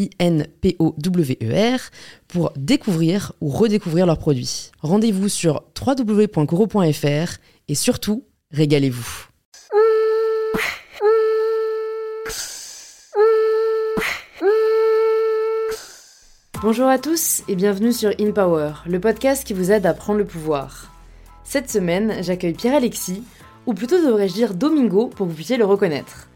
I-N-P-O-W-E-R, pour découvrir ou redécouvrir leurs produits. Rendez-vous sur www.coro.fr et surtout, régalez-vous. Bonjour à tous et bienvenue sur In Power, le podcast qui vous aide à prendre le pouvoir. Cette semaine, j'accueille Pierre-Alexis, ou plutôt devrais-je dire Domingo pour que vous puissiez le reconnaître.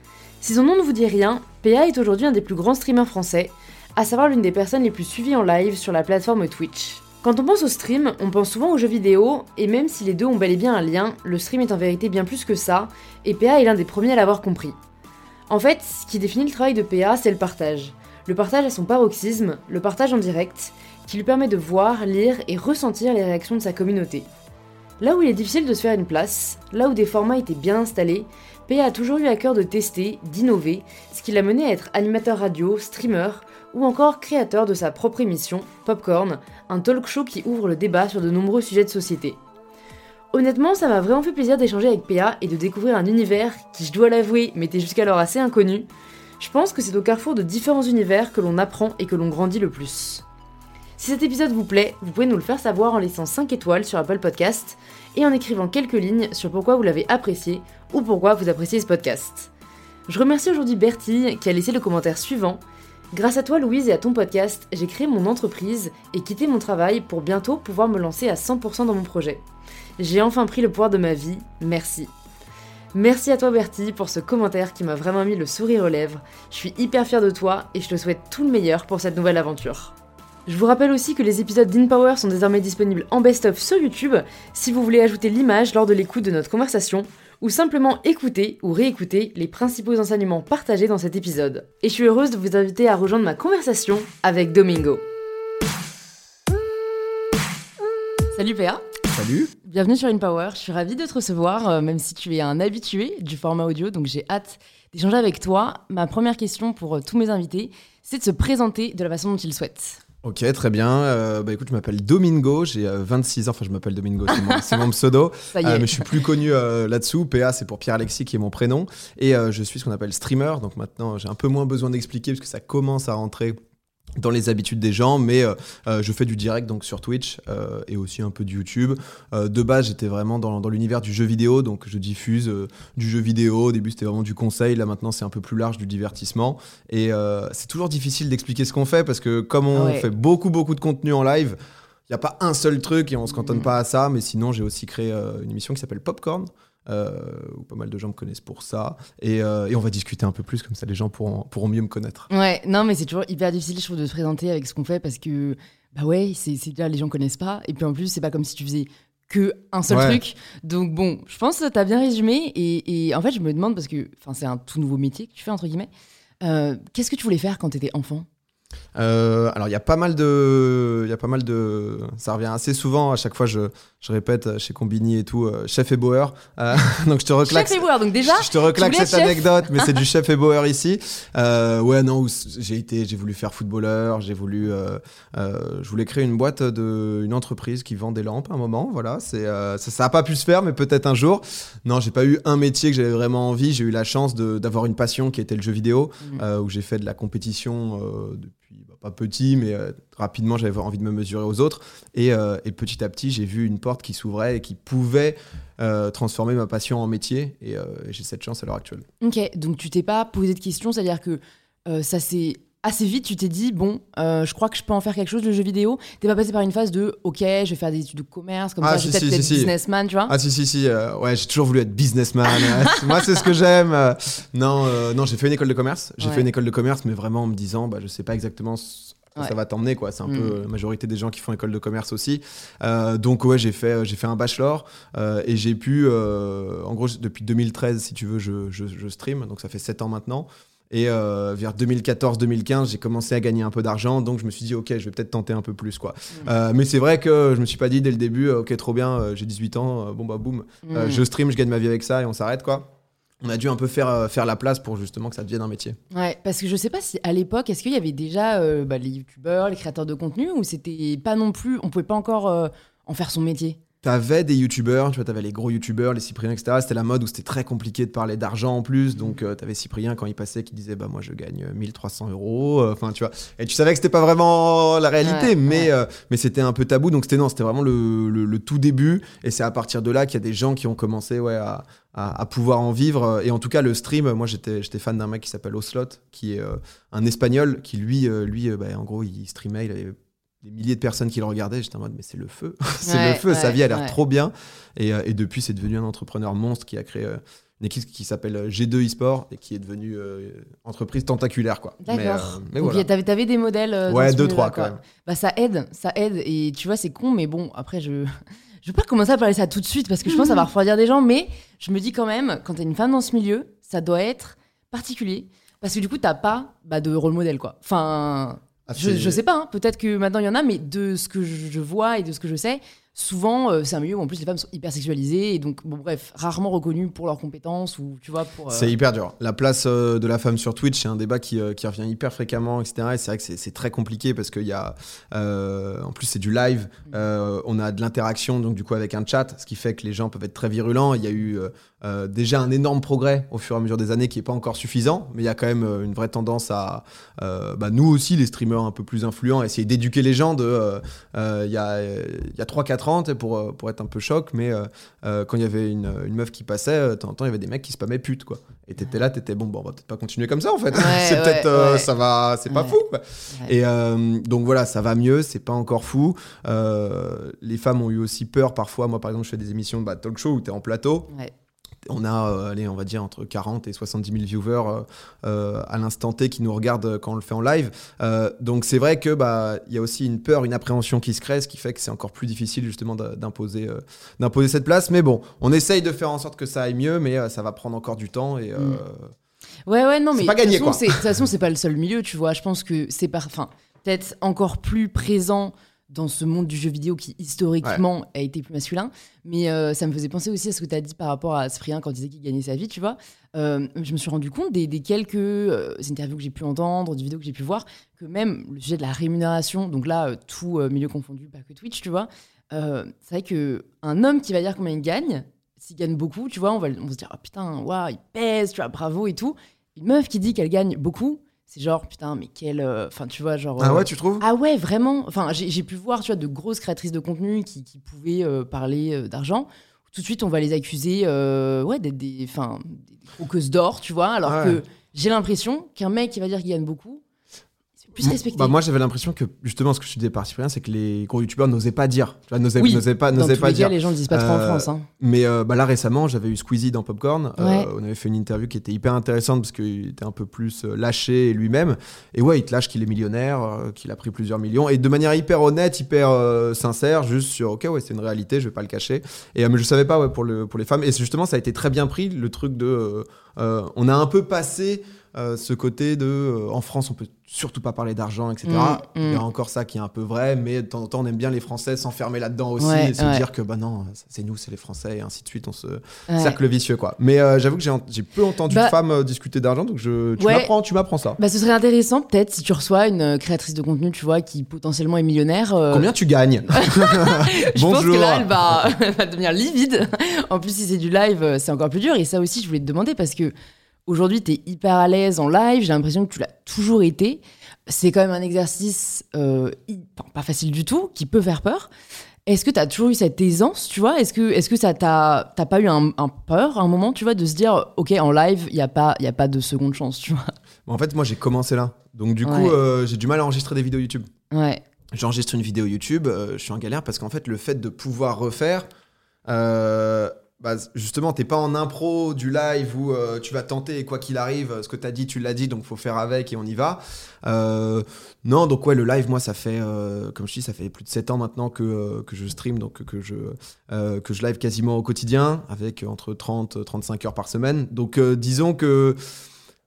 Si son nom ne vous dit rien, PA est aujourd'hui un des plus grands streamers français, à savoir l'une des personnes les plus suivies en live sur la plateforme Twitch. Quand on pense au stream, on pense souvent aux jeux vidéo, et même si les deux ont bel et bien un lien, le stream est en vérité bien plus que ça, et PA est l'un des premiers à l'avoir compris. En fait, ce qui définit le travail de PA, c'est le partage. Le partage à son paroxysme, le partage en direct, qui lui permet de voir, lire et ressentir les réactions de sa communauté. Là où il est difficile de se faire une place, là où des formats étaient bien installés, PA a toujours eu à cœur de tester, d'innover, ce qui l'a mené à être animateur radio, streamer ou encore créateur de sa propre émission, Popcorn, un talk show qui ouvre le débat sur de nombreux sujets de société. Honnêtement, ça m'a vraiment fait plaisir d'échanger avec PA et de découvrir un univers qui, je dois l'avouer, m'était jusqu'alors assez inconnu. Je pense que c'est au carrefour de différents univers que l'on apprend et que l'on grandit le plus. Si cet épisode vous plaît, vous pouvez nous le faire savoir en laissant 5 étoiles sur Apple Podcast et en écrivant quelques lignes sur pourquoi vous l'avez apprécié ou pourquoi vous appréciez ce podcast. Je remercie aujourd'hui Bertie qui a laissé le commentaire suivant. Grâce à toi Louise et à ton podcast, j'ai créé mon entreprise et quitté mon travail pour bientôt pouvoir me lancer à 100% dans mon projet. J'ai enfin pris le pouvoir de ma vie, merci. Merci à toi Bertie pour ce commentaire qui m'a vraiment mis le sourire aux lèvres. Je suis hyper fière de toi et je te souhaite tout le meilleur pour cette nouvelle aventure. Je vous rappelle aussi que les épisodes d'InPower sont désormais disponibles en best-of sur YouTube si vous voulez ajouter l'image lors de l'écoute de notre conversation ou simplement écouter ou réécouter les principaux enseignements partagés dans cet épisode. Et je suis heureuse de vous inviter à rejoindre ma conversation avec Domingo. Salut PA Salut Bienvenue sur InPower, je suis ravie de te recevoir, euh, même si tu es un habitué du format audio, donc j'ai hâte d'échanger avec toi. Ma première question pour euh, tous mes invités, c'est de se présenter de la façon dont ils souhaitent. Ok, très bien. Euh, bah écoute, je m'appelle Domingo, j'ai 26 ans, enfin je m'appelle Domingo, c'est mon, pseudo. Ça y est. mais je suis plus connu là-dessous. PA, c'est pour Pierre-Alexis qui est mon prénom. Et je suis ce qu'on appelle streamer, donc maintenant j'ai un peu moins besoin d'expliquer parce que ça commence à rentrer dans les habitudes des gens, mais euh, euh, je fais du direct donc sur Twitch euh, et aussi un peu de YouTube. de base, j'étais vraiment dans, dans l'univers du jeu vidéo, donc je diffuse du jeu vidéo. Au début, c'était vraiment du conseil, là maintenant, c'est un peu plus large du divertissement. Et c'est toujours difficile d'expliquer ce qu'on fait parce que comme on Ouais. fait beaucoup beaucoup de contenu en live, il n'y a pas un seul truc et on se cantonne Mhm. pas à ça. Mais sinon, j'ai aussi créé une émission qui s'appelle Popcorn. Euh, où pas mal de gens me connaissent pour ça et, euh, et on va discuter un peu plus comme ça les gens pourront, pourront mieux me connaître Ouais, non, mais c'est toujours hyper difficile, je trouve, de se présenter avec ce qu'on fait parce que, bah ouais, c'est déjà les gens connaissent pas. Et puis en plus, c'est pas comme si tu faisais que un seul Ouais. truc. Donc bon, je pense que t'as bien résumé. Et, et en fait, je me demande, parce que c'est un tout nouveau métier que tu fais, entre guillemets. euh, Qu'est-ce que tu voulais faire quand t'étais enfant? Euh, alors il y a pas mal de, il y a pas mal de, ça revient assez souvent. À chaque fois, je, je répète euh, chez Combini et tout, euh, chef et. Euh, donc je te reclaque. Chef et Boer, donc déjà, je te reclaque cette anecdote, mais c'est du chef et boer ici. Ouais, non, j'ai été, j'ai voulu faire footballeur, j'ai voulu, je voulais créer une boîte de, une entreprise qui vend des lampes à un moment. Voilà, c'est, ça, ça a pas pu se faire, mais peut-être un jour. Non, j'ai pas eu un métier que j'avais vraiment envie. J'ai eu la chance d'avoir une passion qui était le jeu vidéo, euh, où j'ai fait de la compétition depuis petit, mais euh, rapidement j'avais envie de me mesurer aux autres. Et, euh, et petit à petit, j'ai vu une porte qui s'ouvrait et qui pouvait euh, transformer ma passion en métier. Et, et j'ai cette chance à l'heure actuelle. Ok, donc tu t'es pas posé de questions, c'est-à-dire que ça s'est assez vite, tu t'es dit, bon, euh, je crois que je peux en faire quelque chose, le jeu vidéo. T'es pas passé par une phase de, ok, je vais faire des études de commerce, comme Ah, ça, si, je vais si, peut-être si, être si. businessman, tu vois. Ah si si si euh, ouais j'ai toujours voulu être businessman moi c'est ce que j'aime euh, non euh, non j'ai fait une école de commerce j'ai Ouais. fait une école de commerce mais vraiment en me disant bah je sais pas exactement Ouais. ça va t'emmener quoi c'est un Mm. peu la majorité des gens qui font école de commerce aussi Euh, donc ouais j'ai fait j'ai fait un bachelor euh, et j'ai pu euh, en gros depuis 2013 si tu veux je, je, je stream donc ça fait 7 ans maintenant et euh, vers 2014-2015, j'ai commencé à gagner un peu d'argent, donc je me suis dit, ok, je vais peut-être tenter un peu plus, quoi. Mm. Euh, mais c'est vrai que je me suis pas dit dès le début, euh, ok, trop bien, j'ai 18 ans, bon bah boum, Mm. je stream, je gagne ma vie avec ça et on s'arrête quoi. On a dû un peu faire, euh, faire la place pour justement que ça devienne un métier. Ouais, parce que je sais pas si à l'époque, est-ce qu'il y avait déjà euh, bah, les youtubeurs, les créateurs de contenu, ou c'était pas non plus, on pouvait pas encore euh, en faire son métier? T'avais des youtubeurs, tu vois, t'avais les gros youtubeurs, les Cypriens, etc. C'était la mode où c'était très compliqué de parler d'argent en plus. Donc euh, t'avais Cyprien quand il passait qui disait bah moi je gagne 1300 euros. euh, Enfin tu vois. Et tu savais que c'était pas vraiment la réalité, Ouais, mais ouais. euh, mais c'était un peu tabou. Donc c'était non, c'était vraiment le, le- le tout début. Et c'est à partir de là qu'il y a des gens qui ont commencé ouais à, à, à pouvoir en vivre. Et en tout cas le stream, moi j'étais j'étais fan d'un mec qui s'appelle Oslot, qui est euh, un espagnol qui lui euh, lui euh, bah, en gros il streamait, il avait des milliers de personnes qui le regardaient. J'étais en mode, mais c'est le feu. c'est Ouais, le feu. Sa vie a l'air ouais. trop bien. Et, euh, et depuis, c'est devenu un entrepreneur monstre qui a créé euh, une équipe qui s'appelle euh, G2 eSport et qui est devenue euh, entreprise tentaculaire. Quoi. Mais, D'accord. euh, mais voilà. t'avais, t'avais des modèles euh, Ouais, deux, trois quand même. Bah ça aide, ça aide. Et tu vois, c'est con, mais bon, après, je je veux pas commencer à parler ça tout de suite parce que je pense que ça va refroidir des gens, mais je me dis quand même, quand t'es une femme dans ce milieu, ça doit être particulier. Parce que du coup, t'as pas bah, de rôle modèle, quoi. Enfin, Ah, je, sais pas, hein, peut-être que maintenant il y en a, mais de ce que je vois et de ce que je sais, souvent euh, c'est un milieu où en plus les femmes sont hyper sexualisées et donc, bon, bref, rarement reconnues pour leurs compétences ou tu vois, pour. euh, C'est hyper dur. La place euh, de la femme sur Twitch, c'est un débat qui, qui revient hyper fréquemment, etc. Et c'est vrai que c'est- c'est très compliqué parce qu'il y a. en plus, c'est du live. euh, on a de l'interaction, donc du coup, avec un chat, ce qui fait que les gens peuvent être très virulents. Il y a eu euh, déjà un énorme progrès au fur et à mesure des années qui n'est pas encore suffisant, mais il y a quand même euh, une vraie tendance à. euh, bah, nous aussi, les streamers un peu plus influents, essayer d'éduquer les gens de. Il y a, y a 3-4 sais, pour, euh, pour être un peu choc, mais euh, euh, quand il y avait une, une meuf qui passait, de temps en temps, il y avait des mecs qui spammaient pute, quoi. Et t'étais là, t'étais bon, bon, on va peut-être pas continuer comme ça, en fait. Ouais, c'est peut-être, euh, ça va, c'est pas fou. quoi. Et donc voilà, ça va mieux, c'est pas encore fou. Les femmes ont eu aussi peur parfois. Moi, par exemple, je fais des émissions de bah, talk show où t'es en plateau. On a, euh, allez, on va dire entre 40 et 70 000 viewers euh, euh, à l'instant T qui nous regardent quand on le fait en live. Donc c'est vrai que bah il y a aussi une peur, une appréhension qui se crée, ce qui fait que c'est encore plus difficile justement d'imposer d'imposer cette place. Mais bon, on essaye de faire en sorte que ça aille mieux, mais ça va prendre encore du temps et Mm. Ouais, ouais, non, mais de toute façon, c'est- De toute façon, c'est pas le seul milieu, tu vois. Je pense que c'est par, enfin, peut-être encore plus présent dans ce monde du jeu vidéo qui historiquement a été plus masculin. Mais euh, ça me faisait penser aussi à ce que tu as dit par rapport à Cyprien quand il disait qu'il gagnait sa vie, tu vois. Euh, je me suis rendu compte des, des quelques euh, interviews que j'ai pu entendre, des vidéos que j'ai pu voir, que même le sujet de la rémunération, donc là, tout milieu confondu, pas que Twitch, tu vois, c'est vrai que un homme qui va dire combien il gagne, s'il gagne beaucoup, tu vois, on va, on va se dire, ah putain, waouh, il pèse, tu vois, bravo et tout. Une meuf qui dit qu'elle gagne beaucoup, c'est genre, putain, mais quelle. euh, Enfin, tu vois, genre. ah euh, ouais, tu trouves? Ah ouais, vraiment. Enfin, j'ai pu voir, tu vois, de grosses créatrices de contenu qui, qui pouvaient euh, parler euh, d'argent. Tout de suite, on va les accuser, euh, ouais, d'être des, enfin, des croqueuses d'or, tu vois. Alors Ouais. que j'ai l'impression qu'un mec qui va dire qu'il gagne beaucoup, plus Mo- respecté. bah, moi j'avais l'impression que justement ce que je disais par Cyprien, c'est que les gros youtubeurs n'osaient pas dire. Tu vois, n'osaient, Oui, n'osaient pas, Dans n'osaient tous pas les dire. cas, les gens le disent pas trop en Euh, France. Hein. Mais euh, bah là récemment, j'avais eu Squeezie dans Popcorn. Euh, on avait fait une interview qui était hyper intéressante parce qu'il était un peu plus lâché lui-même. Et ouais, il te lâche qu'il est millionnaire, qu'il a pris plusieurs millions. Et de manière hyper honnête, hyper sincère, juste sur OK, ouais, c'est une réalité, je vais pas le cacher. Et mais je savais pas ouais, pour, le, pour les femmes. Et justement, ça a été très bien pris, le truc de. on a un peu passé. Euh, ce côté de euh, en France on peut surtout pas parler d'argent etc Mm, il y a mm. encore ça qui est un peu vrai mais de temps en temps on aime bien les Français s'enfermer là-dedans aussi Ouais, et se ouais. dire que bah non c'est nous c'est les Français et ainsi de suite on se Ouais. cercle vicieux quoi. Mais euh, j'avoue que j'ai, peu entendu Bah- de femmes discuter d'argent, donc je, tu m'apprends, tu m'apprends ça. Bah, ce serait intéressant, peut-être, si tu reçois une créatrice de contenu, tu vois, qui potentiellement est millionnaire. Combien tu gagnes Je pense Bonjour. que là, elle va, elle va devenir livide. En plus, si c'est du live, c'est encore plus dur. Et ça aussi, je voulais te demander parce que aujourd'hui, tu es hyper à l'aise en live. J'ai l'impression que tu l'as toujours été. C'est quand même un exercice euh, pas facile du tout, qui peut faire peur. Est-ce que tu as toujours eu cette aisance, tu vois? Est-ce que, est que ça t'a pas eu un, un peur à un moment, tu vois, de se dire, OK, en live, il n'y a, pas- y a pas de seconde chance, tu vois? En fait, moi j'ai commencé là. Donc du coup, euh, j'ai du mal à enregistrer des vidéos YouTube. Ouais. J'enregistre une vidéo YouTube, euh, je suis en galère parce qu'en fait, le fait de pouvoir refaire, euh, bah, justement, t'es pas en impro du live où euh, tu vas tenter quoi qu'il arrive, ce que t'as dit, tu l'as dit, donc faut faire avec et on y va. Euh, non, donc ouais, le live, moi, ça fait, euh, comme je dis, ça fait plus de 7 ans maintenant que, que je stream, donc que je, que je live quasiment au quotidien, avec entre 30 et 35 heures par semaine. Donc disons que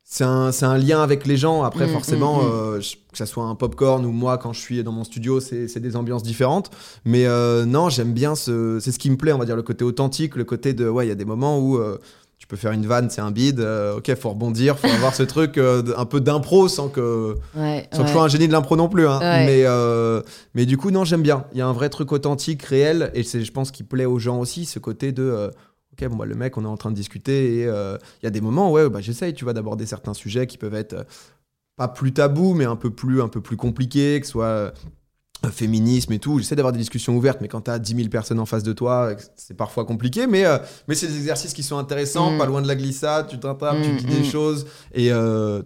c'est un, c'est un lien avec les gens. Après, Mm, forcément, mm, mm. euh, je- que ça soit un popcorn ou moi, quand je suis dans mon studio, c'est c'est des ambiances différentes. Mais euh, non, j'aime bien ce. C'est ce qui me plaît, on va dire, le côté authentique, le côté de. Ouais, il y a des moments où. euh, tu peux faire une vanne, c'est un bide. euh, ok, faut rebondir, faut avoir ce truc euh, un peu d'impro sans que Ouais. sans que je sois un génie de l'impro non plus. hein. Ouais. Mais, euh, mais du coup, non, j'aime bien. Il y a un vrai truc authentique, réel, et c'est, je pense, qui plaît aux gens aussi, ce côté de. Ok, bon, bah, le mec, on est en train de discuter, et euh, il y a des moments, ouais, bah, j'essaye, tu vois, d'aborder certains sujets qui peuvent être euh, pas plus tabous, mais un peu plus, un peu plus compliqués, que ce soit. euh, féminisme et tout, j'essaie d'avoir des discussions ouvertes, mais quand t'as 10 000 personnes en face de toi, c'est parfois compliqué, mais, mais c'est des exercices qui sont intéressants, Mm. pas loin de la glissade, tu t'attrapes, tu Mm, dis des mm. choses, et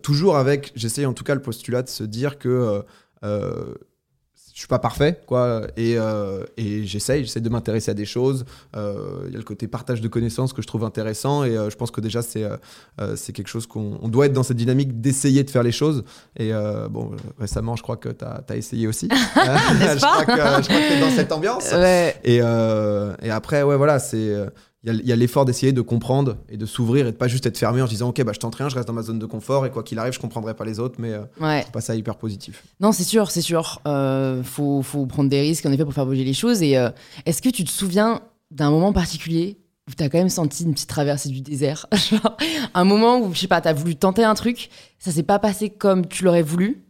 toujours avec, j'essaye en tout cas le postulat de se dire que euh, suis pas parfait, quoi, et, euh, et j'essaye, j'essaie de m'intéresser à des choses. Euh, Il y a le côté partage de connaissances que je trouve intéressant, et euh, je pense que déjà c'est euh, euh, c'est quelque chose qu'on on doit être dans cette dynamique d'essayer de faire les choses. Et euh, bon, récemment, je crois que tu as, essayé aussi. je, crois que, je crois que tu es dans cette ambiance. Ouais. Et, euh, et après, ouais, voilà, c'est. Il y a- l'effort d'essayer de comprendre et de s'ouvrir et de pas juste être fermé en se disant ok bah je tente rien je reste dans ma zone de confort et quoi qu'il arrive je comprendrai pas les autres mais euh, Ouais. pas ça hyper positif Non, c'est sûr, c'est sûr. Euh, faut, faut prendre des risques, en effet, pour faire bouger les choses. Et euh, est-ce que tu te souviens d'un moment particulier où tu as quand même senti une petite traversée du désert? Un moment où, je sais pas, tu as voulu tenter un truc, ça s'est pas passé comme tu l'aurais voulu.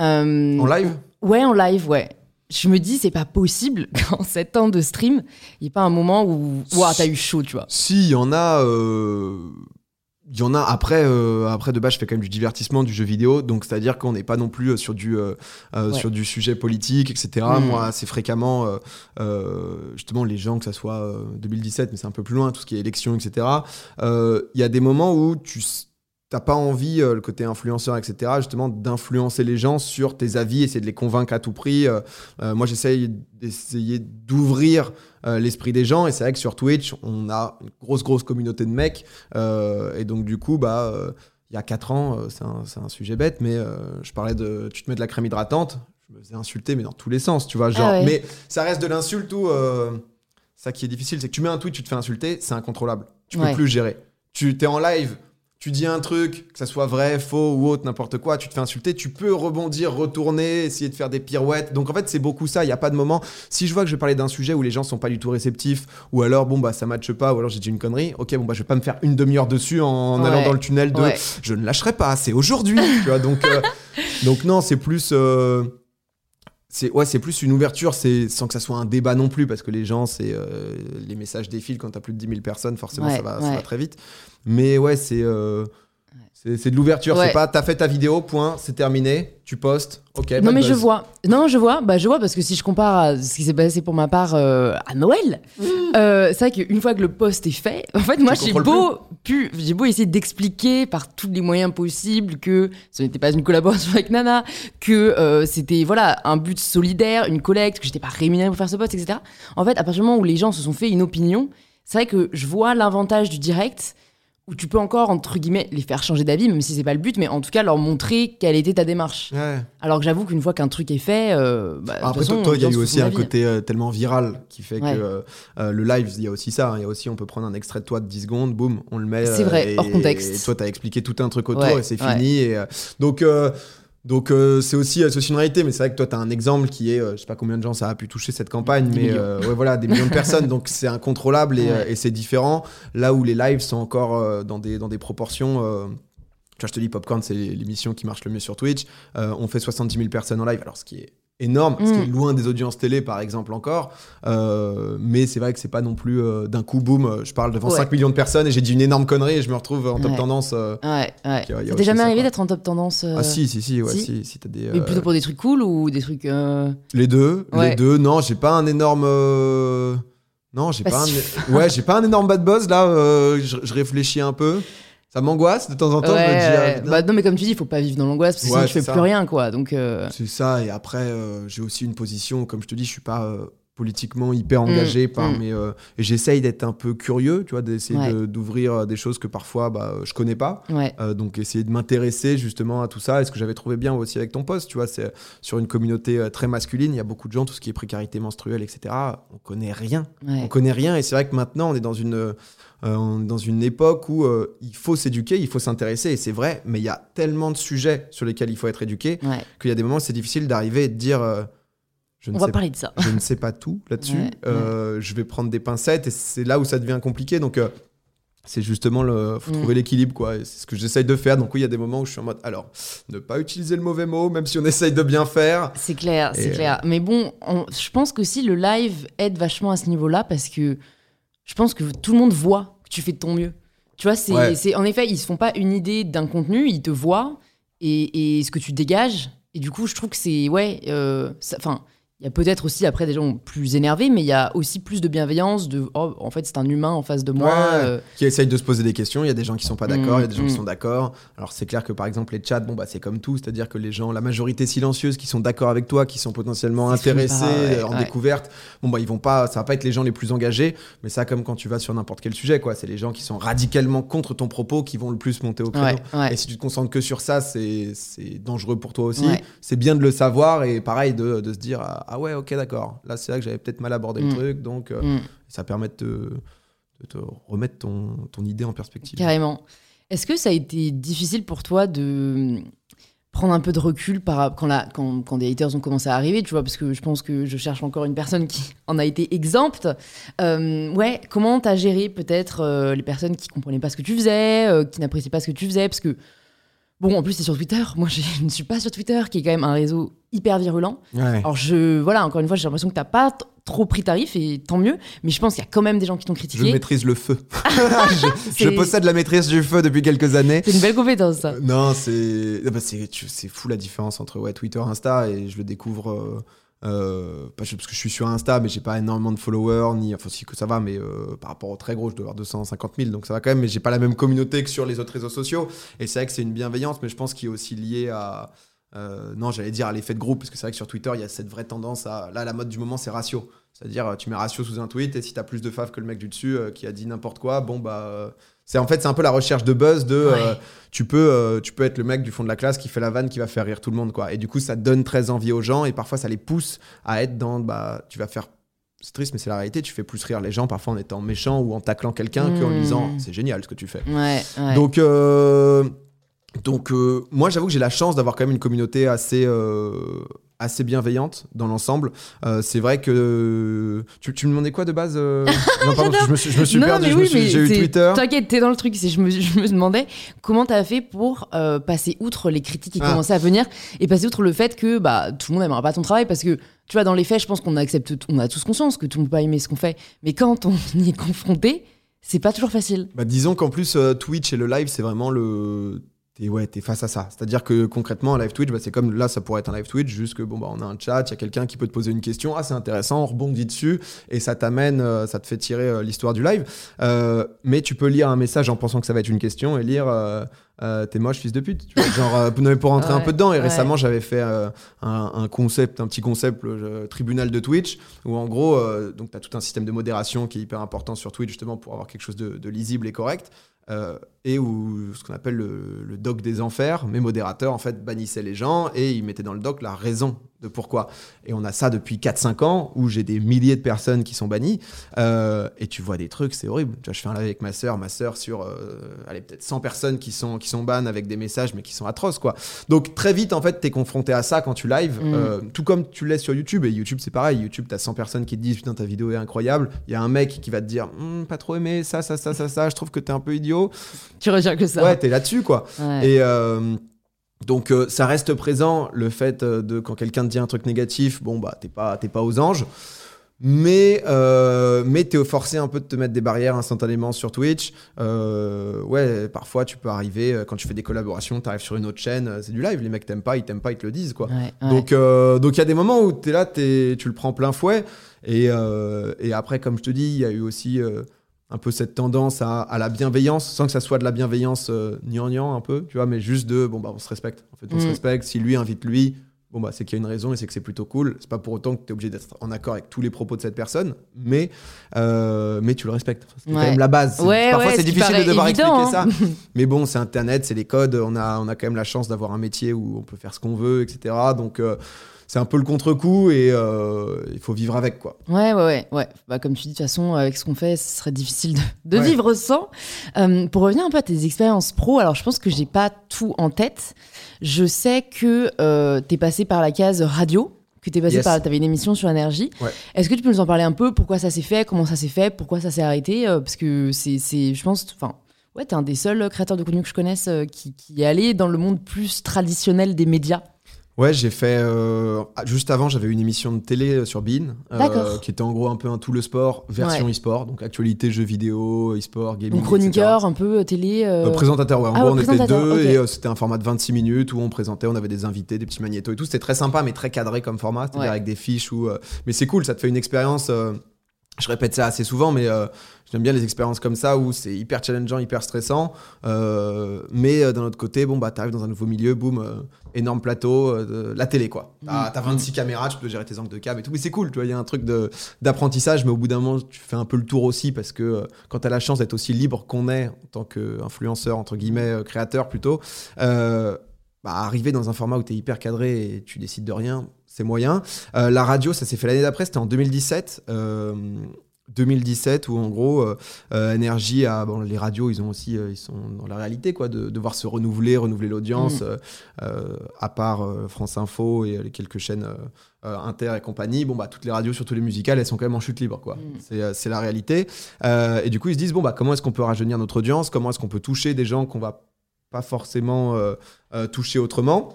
Euh, en live? Ouais, en live, ouais. Je me dis, c'est pas possible qu'en 7 ans de stream, il n'y ait pas un moment où ouah, t'as eu chaud, tu vois. si il y en a euh, il y en a après euh, après de base je fais quand même du divertissement du jeu vidéo donc c'est à dire qu'on n'est pas non plus euh, sur du euh, euh, Ouais. sur du sujet politique etc Mm. moi assez fréquemment euh, euh, justement les gens que ça soit euh, 2017 mais c'est un peu plus loin tout ce qui est élection etc euh, il y a des moments où tu T'as pas envie, euh, le côté influenceur, etc., justement, d'influencer les gens sur tes avis, essayer de les convaincre à tout prix. Euh, euh, moi, j'essaye d'essayer d'ouvrir l'esprit des gens, et c'est vrai que sur Twitch, on a une grosse, grosse communauté de mecs, et donc, du coup, bah, il y a 4 ans, c'est un, un sujet bête, mais je parlais de tu te mets de la crème hydratante, je me faisais insulter, mais dans tous les sens, tu vois, genre, Ah ouais. mais ça reste de l'insulte ou. ça qui est difficile, c'est que tu mets un tweet, tu te fais insulter, c'est incontrôlable. Tu peux Ouais. plus gérer. Tu es en live, tu dis un truc, que ça soit vrai, faux ou autre, n'importe quoi, tu te fais insulter, tu peux rebondir, retourner, essayer de faire des pirouettes. Donc en fait, c'est beaucoup ça, il n'y a pas de moment. Si je vois que je vais parler d'un sujet où les gens sont pas du tout réceptifs, ou alors bon bah ça matche pas, ou alors j'ai dit une connerie, ok bon bah je vais pas me faire une demi-heure dessus en Ouais. allant dans le tunnel de Ouais. je ne lâcherai pas, c'est aujourd'hui, tu vois. Donc, euh, donc non, c'est plus. euh, c'est ouais, c'est plus une ouverture, c'est sans que ça soit un débat non plus, parce que les gens, c'est euh, les messages défilent quand t'as plus de 10 000 personnes, forcément Ouais, ça, va, ça ouais. va très vite. Mais ouais, c'est euh, c'est c'est de l'ouverture, Ouais. c'est pas t'as fait ta vidéo, point, c'est terminé, tu postes, ok. non mais je vois. Non, je vois. Bah je vois parce que si je compare à ce qui s'est passé pour ma part euh, à Noël, euh, c'est vrai qu'une fois que le post est fait, en fait moi j'ai beau pu, j'ai beau essayer d'expliquer par tous les moyens possibles que ce n'était pas une collaboration avec Nana, que euh, c'était voilà un but solidaire, une collecte, que j'étais pas rémunérée pour faire ce post, etc. En fait, à partir du moment où les gens se sont fait une opinion, c'est vrai que je vois l'avantage du direct où tu peux encore entre guillemets les faire changer d'avis, même si c'est pas le but, mais en tout cas leur montrer quelle était ta démarche. Ouais. Alors que j'avoue qu'une fois qu'un truc est fait, euh, bah, de Après, façon, toi, il y a eu aussi un avis. côté euh, tellement viral qui fait Ouais. que euh, euh, le live, il y a aussi ça. hein. Il y a aussi, on peut prendre un extrait de toi de 10 secondes, boum, on le met. C'est vrai, et, hors contexte. Et toi, t'as expliqué tout un truc autour Ouais, et c'est fini. Et, donc, donc euh, c'est aussi, euh, c'est aussi une réalité, mais c'est vrai que toi, t'as un exemple qui est, euh, je sais pas combien de gens ça a pu toucher cette campagne, mais euh, ouais, voilà, des millions de personnes. Donc, c'est incontrôlable et, Ouais. et c'est différent. Là où les lives sont encore dans, des, dans des proportions. tu vois, je te dis, Popcorn, c'est l'émission qui marche le mieux sur Twitch. On fait 70 000 personnes en live, alors ce qui est énorme, ce qui Mm. est loin des audiences télé, par exemple, encore. Euh, mais c'est vrai que c'est pas non plus euh, d'un coup, boum, je parle devant Ouais. 5 millions de personnes et j'ai dit une énorme connerie et je me retrouve en top Ouais. tendance. euh. Ouais, ouais. Aussi jamais arrivé d'être en top tendance Ah si, si, si, ouais, si si, si, t'as des... Mais plutôt pour des trucs cool ou des trucs. Les deux, Ouais. les deux. Non, j'ai pas un énorme... Non, j'ai pas Passif. un... Ouais, j'ai pas un énorme bad buzz, là. je, je réfléchis un peu. Ça m'angoisse de temps en temps de me Bah non, mais comme tu dis, il faut pas vivre dans l'angoisse parce que Ouais, sinon tu fais ça. plus rien, quoi. Donc, euh, C'est ça, et après, euh, j'ai aussi une position, comme je te dis, je suis pas euh, politiquement hyper engagé par mm. mes. euh, et j'essaye d'être un peu curieux, tu vois, d'essayer Ouais. de- d'ouvrir euh, des choses que parfois bah, euh, je connais pas. ouais. Euh, donc essayer de m'intéresser justement à tout ça. Et ce que j'avais trouvé bien aussi avec ton poste, tu vois, c'est sur une communauté très masculine, il y a beaucoup de gens, tout ce qui est précarité menstruelle, etc. On connaît rien. ouais. On connaît rien. Et c'est vrai que maintenant, on est dans une, euh, dans une époque où il faut s'éduquer, il faut s'intéresser. Et c'est vrai, mais il y a tellement de sujets sur lesquels il faut être éduqué qu'il y a des moments où c'est difficile d'arriver et de dire je, ne On va sais, parler de ça. je ne sais pas tout là-dessus. Ouais, Euh, Je vais prendre des pincettes et c'est là où ça devient compliqué. Donc, euh, c'est justement le. faut Mm. trouver l'équilibre, quoi. C'est ce que j'essaye de faire. Donc, oui, il y a des moments où je suis en mode alors, ne pas utiliser le mauvais mot, même si on essaye de bien faire. C'est clair, c'est Et, euh, clair. Mais bon, on- je pense que si le live aide vachement à ce niveau-là parce que je pense que tout le monde voit que tu fais de ton mieux. Tu vois, c'est, Ouais. en effet, ils se font pas une idée d'un contenu, ils te voient et, et ce que tu dégages. Et du coup, je trouve que c'est ouais, euh, enfin. Il y a peut-être aussi après des gens plus énervés, mais il y a aussi plus de bienveillance, de oh, en fait c'est un humain en face de moi. Ouais. euh, Qui essayent de se poser des questions. Il y a des gens qui sont pas d'accord, il y a des gens Mm, qui mm. sont d'accord. Alors, c'est clair que par exemple, les chats, bon, bah, c'est comme tout. C'est-à-dire que les gens, la majorité silencieuse qui sont d'accord avec toi, qui sont potentiellement intéressés pas, ouais, en ouais. découverte, bon, bah, ils vont pas, ça va pas être les gens les plus engagés. Mais ça, comme quand tu vas sur n'importe quel sujet, quoi. C'est les gens qui sont radicalement contre ton propos qui vont le plus monter au créneau. Et si tu te concentres que sur ça, c'est c'est dangereux pour toi aussi. C'est bien de le savoir et pareil de, de se dire ah, ouais, ok, d'accord. Là, c'est là que j'avais peut-être mal abordé Mm. le truc. Donc, euh, Mm. ça permet de te, de te remettre ton, ton idée en perspective. Carrément. Est-ce que ça a été difficile pour toi de prendre un peu de recul par, quand, la, quand, quand des haters ont commencé à arriver, tu vois, parce que je pense que je cherche encore une personne qui en a été exempte. Euh, ouais, comment t'as géré peut-être euh, les personnes qui comprenaient pas ce que tu faisais, euh, qui n'appréciaient pas ce que tu faisais, parce que bon, en plus c'est sur Twitter. Moi, je ne suis pas sur Twitter, qui est quand même un réseau hyper virulent. Ouais. Alors je, voilà, encore une fois, j'ai l'impression que t'as pas t- trop pris tarif et tant mieux. Mais je pense qu'il y a quand même des gens qui t'ont Je critiqué. maîtrise le feu. je, je possède la maîtrise du feu depuis quelques années. C'est une belle compétence, ça. Euh, Non, c'est ah bah, tu- fou la différence entre ouais, Twitter, Insta et je le découvre euh, euh, parce que je suis sur Insta, mais j'ai pas énormément de followers ni enfin si que ça va, mais euh, par rapport au très gros, je dois avoir 250 000, donc ça va quand même. Mais j'ai pas la même communauté que sur les autres réseaux sociaux. Et c'est vrai que c'est une bienveillance, mais je pense qu'il est aussi lié à euh, non, j'allais dire à l'effet de groupe, parce que c'est vrai que sur Twitter, il y a cette vraie tendance à. Là, la mode du moment, c'est ratio. C'est-à-dire, euh, tu mets ratio sous un tweet, et si t'as plus de faves que le mec du dessus euh, qui a dit n'importe quoi, bon, bah. c'est en fait, c'est un peu la recherche de buzz de. euh, tu, peux, tu peux être le mec du fond de la classe qui fait la vanne qui va faire rire tout le monde, quoi. Et du coup, ça donne très envie aux gens, et parfois, ça les pousse à être dans. Bah, tu vas faire. C'est triste, mais c'est la réalité. Tu fais plus rire les gens, parfois en étant méchant ou en taclant quelqu'un qu'en Mm. disant c'est génial ce que tu fais. Ouais, ouais. Donc, euh, donc euh, moi, j'avoue que j'ai la chance d'avoir quand même une communauté assez, euh, assez bienveillante dans l'ensemble. Euh, c'est vrai que. Tu, tu me demandais quoi de base Non, pardon, je me suis, je me suis Non, perdu. oui, J'ai eu Twitter. T'inquiète, t'es dans le truc. C'est, je, me, je me demandais comment t'as fait pour passer outre les critiques qui Ah. commençaient à venir et passer outre le fait que bah, tout le monde n'aimera pas ton travail parce que tu vois, dans les faits, je pense qu'on accepte, on a tous conscience que tout le monde peut pas aimer ce qu'on fait. Mais quand on y est confronté, c'est pas toujours facile. Bah, disons qu'en plus, Twitch et le live, c'est vraiment le. T'es ouais, t'es face à ça. C'est-à-dire que concrètement, un live Twitch, bah, c'est comme là, ça pourrait être un live Twitch, juste que bon, bah, on a un chat, il y a quelqu'un qui peut te poser une question, ah, c'est intéressant, on rebondit dessus, et ça t'amène, euh, ça te fait tirer euh, l'histoire du live. Euh, mais tu peux lire un message en pensant que ça va être une question et lire. t'es moche, fils de pute. Tu vois, genre, pour rentrer un peu dedans. Et ouais. récemment, j'avais fait un, un concept, un petit concept, le tribunal de Twitch, où en gros, donc tu as tout un système de modération qui est hyper important sur Twitch, justement, pour avoir quelque chose de, de lisible et correct. Euh, et où ce qu'on appelle le, le doc des enfers, mes modérateurs en fait bannissaient les gens et ils mettaient dans le doc la raison de pourquoi. Et on a ça depuis 4-5 ans où j'ai des milliers de personnes qui sont bannies euh, et tu vois des trucs, c'est horrible. Tu vois, je fais un live avec ma sœur, ma sœur sur, euh, allez, peut-être 100 personnes qui sont, qui sont bannes avec des messages mais qui sont atroces quoi. Donc très vite en fait, t'es confronté à ça quand tu live, Mm. euh, tout comme tu l'es sur YouTube. Et YouTube c'est pareil, YouTube t'as 100 personnes qui te disent putain ta vidéo est incroyable. Il y a un mec qui va te dire Hum, pas trop aimé ça, ça, ça, ça, ça, je trouve que t'es un peu idiot. Tu retiens que ça. Ouais, t'es là-dessus, quoi. Ouais. Et donc, euh, ça reste présent, le fait euh, de quand quelqu'un te dit un truc négatif, bon, bah, t'es pas, t'es pas aux anges. Mais, euh, mais t'es forcé un peu de te mettre des barrières instantanément sur Twitch. Euh, ouais, parfois tu peux arriver, quand tu fais des collaborations, t'arrives sur une autre chaîne, c'est du live, les mecs t'aiment pas, ils t'aiment pas, ils te le disent, quoi. Ouais, ouais. Donc, donc il y a des moments où tu es là, t'es- tu le prends plein fouet. Et, et après, comme je te dis, il y a eu aussi. Un peu cette tendance à, à la bienveillance, sans que ça soit de la bienveillance euh, gnangnan un peu, tu vois, mais juste de bon bah on se respecte. En fait, on se Mm. respecte. Si lui invite lui, bon bah c'est qu'il y a une raison et c'est que c'est plutôt cool. C'est pas pour autant que tu es obligé d'être en accord avec tous les propos de cette personne, mais euh, mais tu le respectes. Enfin, C'est Ouais. quand même la base. Ouais, Parfois ouais, c'est ce difficile de devoir évident, expliquer hein. ça, mais bon c'est internet, c'est les codes. On a on a quand même la chance d'avoir un métier où on peut faire ce qu'on veut, etc. Donc euh, c'est un peu le contre-coup et euh, il faut vivre avec quoi. Ouais, ouais, ouais. ouais. Bah, comme tu dis, de toute façon, avec ce qu'on fait, ce serait difficile de, de Ouais. vivre sans. Euh, pour revenir un peu à tes expériences pro, alors je pense que j'ai pas tout en tête. Je sais que euh, t'es passé par la case radio, que t'es passé Yes. par. T'avais une émission sur énergie. Ouais. Est-ce que tu peux nous en parler un peu Pourquoi ça s'est fait Comment ça s'est fait Pourquoi ça s'est arrêté Euh, Parce que c'est, je pense, enfin. Ouais, t'es un des seuls créateurs de contenu que je connaisse qui, qui est allé dans le monde plus traditionnel des médias. Ouais, j'ai fait. euh, ah, juste avant, j'avais une émission de télé euh, sur Bean, euh, qui était en gros un peu un tout le sport, version Ouais. e-sport, donc actualité, jeux vidéo, e-sport, gaming. Donc etc. chroniqueur, un peu euh, télé. euh, présentateur, ouais. En Ah, gros, on était deux et c'était un format de 26 minutes où on présentait, on avait des invités, des petits magnétos et tout. C'était très sympa, mais très cadré comme format, c'est-à-dire Ouais. avec des fiches. Euh, Mais c'est cool, ça te fait une expérience. Je répète ça assez souvent, mais euh, j'aime bien les expériences comme ça où c'est hyper challengeant, hyper stressant. euh, mais euh, d'un autre côté, bon, bah, t'arrives dans un nouveau milieu, boum, euh, énorme plateau, euh, la télé, quoi. T'as Mm. t'as 26 caméras, tu peux gérer tes angles de cam et tout. Mais c'est cool, tu vois, il y a un truc d'apprentissage, mais au bout d'un moment, tu fais un peu le tour aussi parce que quand t'as la chance d'être aussi libre qu'on est en tant qu'influenceur, entre guillemets, créateur plutôt, bah, arriver dans un format où tu es hyper cadré et tu décides de rien, c'est moyen. La radio, ça s'est fait l'année d'après, c'était en 2017. Euh, 2017 où en gros euh, euh, a bon les radios ils ont aussi euh, ils sont dans la réalité quoi de devoir se renouveler renouveler l'audience Mm. euh, à part France Info et les quelques chaînes Inter et compagnie. Bon bah toutes les radios surtout les musicales elles sont quand même en chute libre quoi. Mm. c'est la réalité. Et du coup ils se disent bon bah comment est-ce qu'on peut rajeunir notre audience? Comment est-ce qu'on peut toucher des gens qu'on va pas forcément toucher autrement?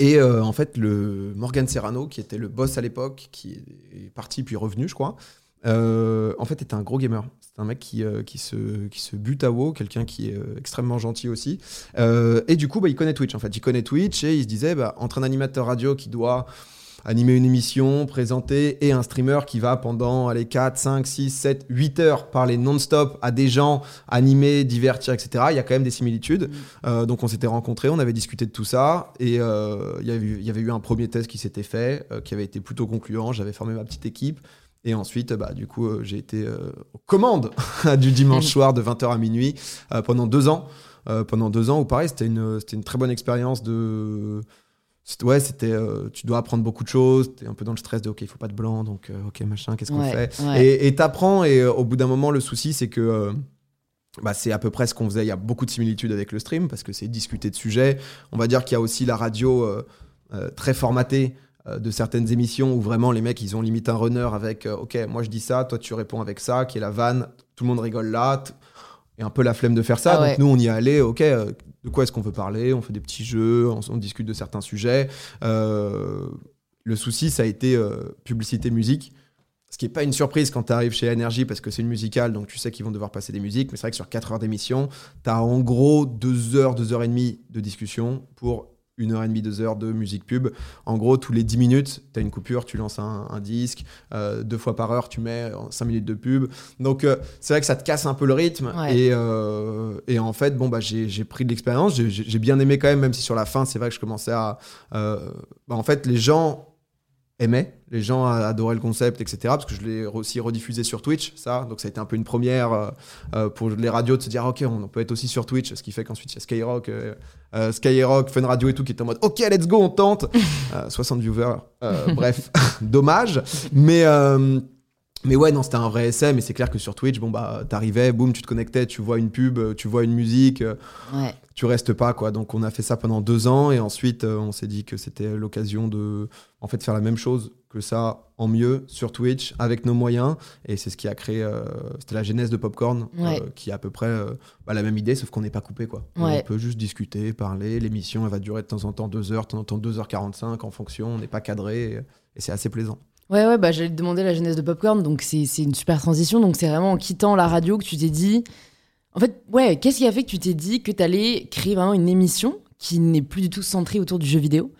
Et euh, en fait, le Morgan Serrano, qui était le boss à l'époque, qui est parti puis revenu, je crois, euh, en fait, était un gros gamer. C'est un mec qui, euh, qui, se, qui se bute à WoW, quelqu'un qui est euh, extrêmement gentil aussi. Et du coup, bah, il connaît Twitch, en fait. Il connaît Twitch et il se disait, bah, entre un animateur radio qui doit animer une émission, présenter, et un streamer qui va pendant allez, 4, 5, 6, 7, 8 heures parler non-stop à des gens, animer, divertir, etc. Il y a quand même des similitudes. Euh, donc on s'était rencontrés, on avait discuté de tout ça, et euh, il y avait eu- il y avait eu un premier test qui s'était fait, euh, qui avait été plutôt concluant. J'avais formé ma petite équipe. Et ensuite, bah, du coup, euh, j'ai été euh, aux commandes du dimanche soir de 20h à minuit euh, pendant deux ans. Pendant deux ans, où pareil, c'était une, une très bonne expérience de. Ouais, c'était. euh, tu dois apprendre beaucoup de choses. Tu es un peu dans le stress de OK, il faut pas de blanc, donc euh, OK, machin, qu'est-ce qu'on Ouais, fait? ouais. Et- Et t'apprends, et euh, au bout d'un moment, le souci, c'est que. bah, c'est à peu près ce qu'on faisait. Il y a beaucoup de similitudes avec le stream parce que c'est discuter de sujets. On va dire qu'il y a aussi la radio très formatée de certaines émissions où vraiment les mecs ils ont limite un runner avec euh, ok moi je dis ça, toi tu réponds avec ça, qui est la vanne, tout le monde rigole là. Et un peu la flemme de faire ça. Ah ouais. Donc nous on y est allé, ok, euh, de quoi est-ce qu'on veut parler? On fait des petits jeux, on, on discute de certains sujets. Euh, le souci ça a été euh, publicité musique. Ce qui n'est pas une surprise quand tu arrives chez Energy parce que c'est une musicale, donc tu sais qu'ils vont devoir passer des musiques. Mais c'est vrai que sur 4 heures d'émission, tu as en gros 2 heures, 2 heures et demie de discussion pour 1 heure et demie, 2 heures de musique pub. En gros, tous les 10 minutes, tu as une coupure, tu lances un, un disque. euh, deux fois par heure, tu mets 5 minutes de pub. Donc euh, c'est vrai que ça te casse un peu le rythme. Ouais. Et, euh, et en fait, bon, bah, j'ai pris de l'expérience. J'ai- bien aimé quand même, même si sur la fin, c'est vrai que je commençais à. bah, en fait, les gens aimaient. Les gens adoraient le concept, etc. Parce que je l'ai aussi rediffusé sur Twitch, ça. Donc ça a été un peu une première euh, euh, pour les radios de se dire, ok, on peut être aussi sur Twitch. Ce qui fait qu'ensuite, il y a Skyrock, euh, Skyrock, Fun Radio et tout qui est en mode, ok, let's go, on tente. Euh, 60 viewers. Bref, dommage. Mais. mais ouais, non, c'était un vrai essai, mais c'est clair que sur Twitch, bon, bah, t'arrivais, boum, tu te connectais, tu vois une pub, tu vois une musique, Ouais. Tu restes pas quoi. Donc on a fait ça pendant deux ans et ensuite euh, on s'est dit que c'était l'occasion de en fait faire la même chose que ça en mieux sur Twitch avec nos moyens et c'est ce qui a créé euh, c'était la genèse de Popcorn euh, qui est à peu près euh, bah, la même idée sauf qu'on n'est pas coupé quoi. Ouais. On peut juste discuter, parler. L'émission elle va durer de temps en temps deux heures, de temps en temps 2h45 en fonction. On n'est pas cadré et, et c'est assez plaisant. Ouais, ouais, bah, j'allais te demander la genèse de Popcorn, donc c'est une super transition. Donc c'est vraiment en quittant la radio que tu t'es dit. En fait, ouais, qu'est-ce qui a fait que tu t'es dit que t'allais créer vraiment une émission qui n'est plus du tout centrée autour du jeu vidéo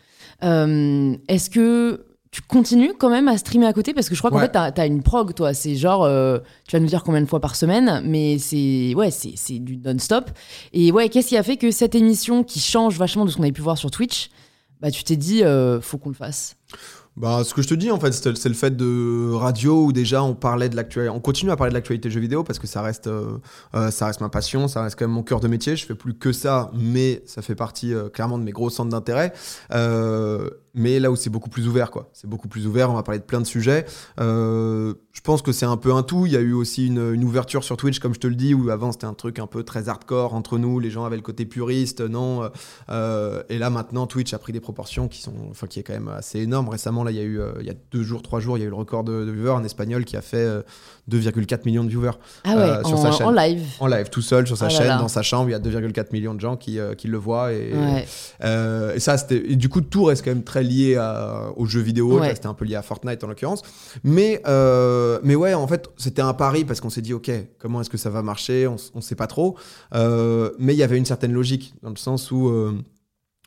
Euh, Est-ce que tu continues quand même à streamer à côté? Parce que je crois qu'en Ouais. fait t'as as une prog toi. C'est genre euh, tu vas nous dire combien de fois par semaine mais c'est ouais c'est du non-stop. Et ouais qu'est-ce qui a fait que cette émission qui change vachement de ce qu'on avait pu voir sur Twitch bah tu t'es dit euh, faut qu'on le fasse? Bah, ce que je te dis, en fait, c'est le fait de radio où déjà on parlait de l'actualité. On continue à parler de l'actualité jeux vidéo parce que ça reste, euh, euh, ça reste ma passion, ça reste quand même mon cœur de métier. Je fais plus que ça, mais ça fait partie euh, clairement de mes gros centres d'intérêt. Mais là où c'est beaucoup plus ouvert, quoi. C'est beaucoup plus ouvert. On va parler de plein de sujets. Euh, je pense que c'est un peu un tout. Il y a eu aussi une, une ouverture sur Twitch, comme je te le dis, où avant c'était un truc un peu très hardcore entre nous. Les gens avaient le côté puriste, non. Euh, et là maintenant, Twitch a pris des proportions qui sont, enfin, qui est quand même assez énorme. Récemment, là, il y a eu, euh, il y a deux jours, trois jours, il y a eu le record de, de viewers, un espagnol qui a fait euh, 2,4 millions de viewers ah ouais sur en, sa chaîne. en live en live, tout seul sur sa Ah chaîne, là. dans sa chambre. Il y a 2,4 millions de gens qui, qui le voient et, ouais et ça, c'était. du coup, tout reste quand même très lié à- aux jeux vidéo. Ouais. C'était un peu lié à Fortnite en l'occurrence. Mais, euh, mais ouais, en fait, c'était un pari parce qu'on s'est dit, ok, comment est-ce que ça va marcher? On ne sait pas trop. Euh, mais il y avait une certaine logique dans le sens où euh,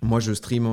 moi, je stream.